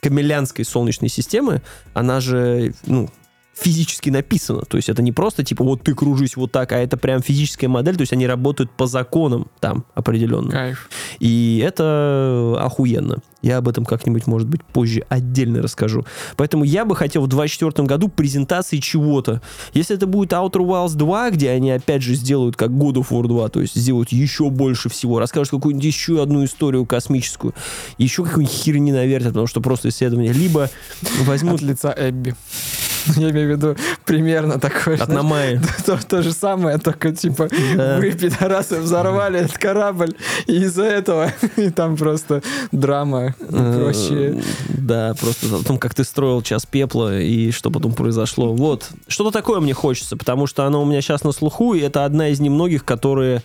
камелянской Солнечной системы, она же, ну, физически написана. То есть это не просто типа вот ты кружись вот так, а это прям физическая модель. То есть они работают по законам там определенно. Кайф. И это охуенно. Я об этом как-нибудь, может быть, позже отдельно расскажу. Поэтому я бы хотел в 2024 году презентации чего-то. Если это будет Outer Wilds 2, где они опять же сделают как God of War 2, то есть сделают еще больше всего, расскажут какую-нибудь еще одну историю космическую, еще какую-нибудь херни навертят, потому что просто исследование. Либо возьмут От лица Эбби. Я имею в виду примерно такое. от Намаи. <laughs> То, то же самое, только типа Да. вы, пидорасы, взорвали этот корабль, и из-за этого <laughs> и там просто драма <laughs> проще. Э, Да, просто о том, как ты строил час пепла и что потом произошло. Вот. Что-то такое мне хочется, потому что оно у меня сейчас на слуху, и это одна из немногих, которые,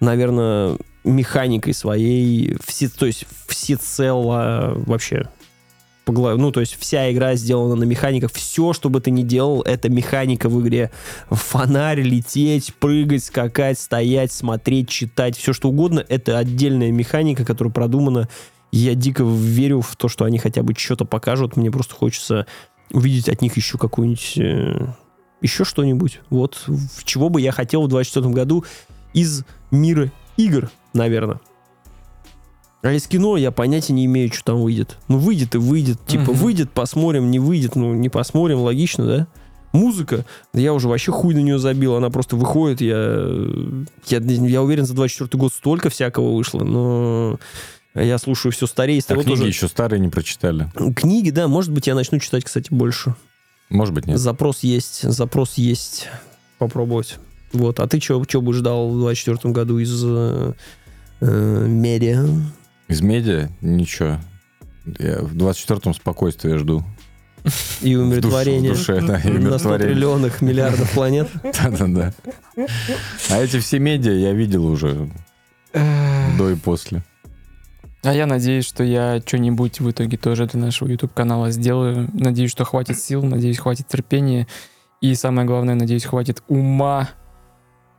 наверное, механикой своей, все, то есть всецело вообще ну, то есть вся игра сделана на механиках. Все, что бы ты ни делал, это механика в игре. Фонарь, лететь, прыгать, скакать, стоять, смотреть, читать, все что угодно. Это отдельная механика, которая продумана. Я дико верю в то, что они хотя бы что-то покажут. Мне просто хочется увидеть от них еще какую-нибудь... э, еще что-нибудь. Вот чего бы я хотел в 2024 году из мира игр, наверное. А из кино я понятия не имею, что там выйдет. Ну, выйдет и выйдет. Типа, Мгм. выйдет, посмотрим, не выйдет. Ну, не посмотрим, логично, да? Музыка, я уже вообще хуй на нее забил. Она просто выходит, я, я, я уверен, за 24 год столько всякого вышло, но я слушаю все старее. А книги тоже- еще старые не прочитали. Книги, да, может быть, я начну читать, кстати, больше. Может быть, нет. Запрос есть, запрос есть. Попробовать. Вот. А ты что бы ждал в 24 году из э, э, медиа? Из медиа ничего. Я в 24-м спокойствие жду. И В душе- умиротворение В душе, да, и на 100 умиротворение. триллионных миллиардов планет. <laughs> Да-да-да. А эти все медиа я видел уже до и после. А я надеюсь, что я что-нибудь в итоге тоже для нашего YouTube-канала сделаю. Надеюсь, что хватит сил, надеюсь, хватит терпения. И самое главное, надеюсь, хватит ума.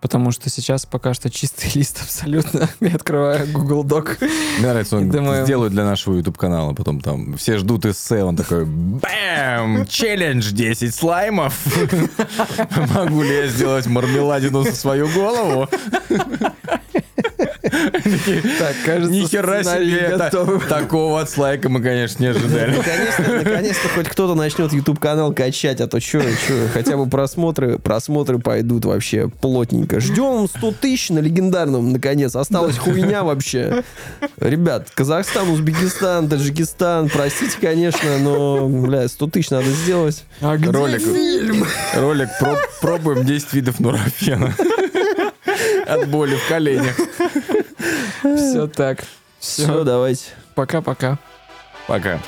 Потому что сейчас пока что чистый <laughs> лист абсолютно. Я открываю Google Doc. Мне нравится, он Думаю- сделает для нашего YouTube-канала, потом там все ждут эссе, он такой, бэм, челлендж 10 слаймов. <laughs> Могу ли я сделать мармеладину за свою голову? <laughs> <laughs> Так, кажется, Ни хера сценарий себе, такого от слайка мы, конечно, не ожидали. Наконец-то, наконец-то хоть кто-то начнет YouTube канал качать, а то что, что, хотя бы просмотры, просмотры пойдут вообще плотненько. Ждем 100 тысяч на легендарном, наконец. Осталась хуйня вообще. Ребят, Казахстан, Узбекистан, Таджикистан, простите, конечно, но, бля, 100 тысяч надо сделать. А где Ролик, фильм? ролик про- пробуем 10 видов нурофена. От боли в коленях. Все так. Все, давайте. пока-пока. Пока.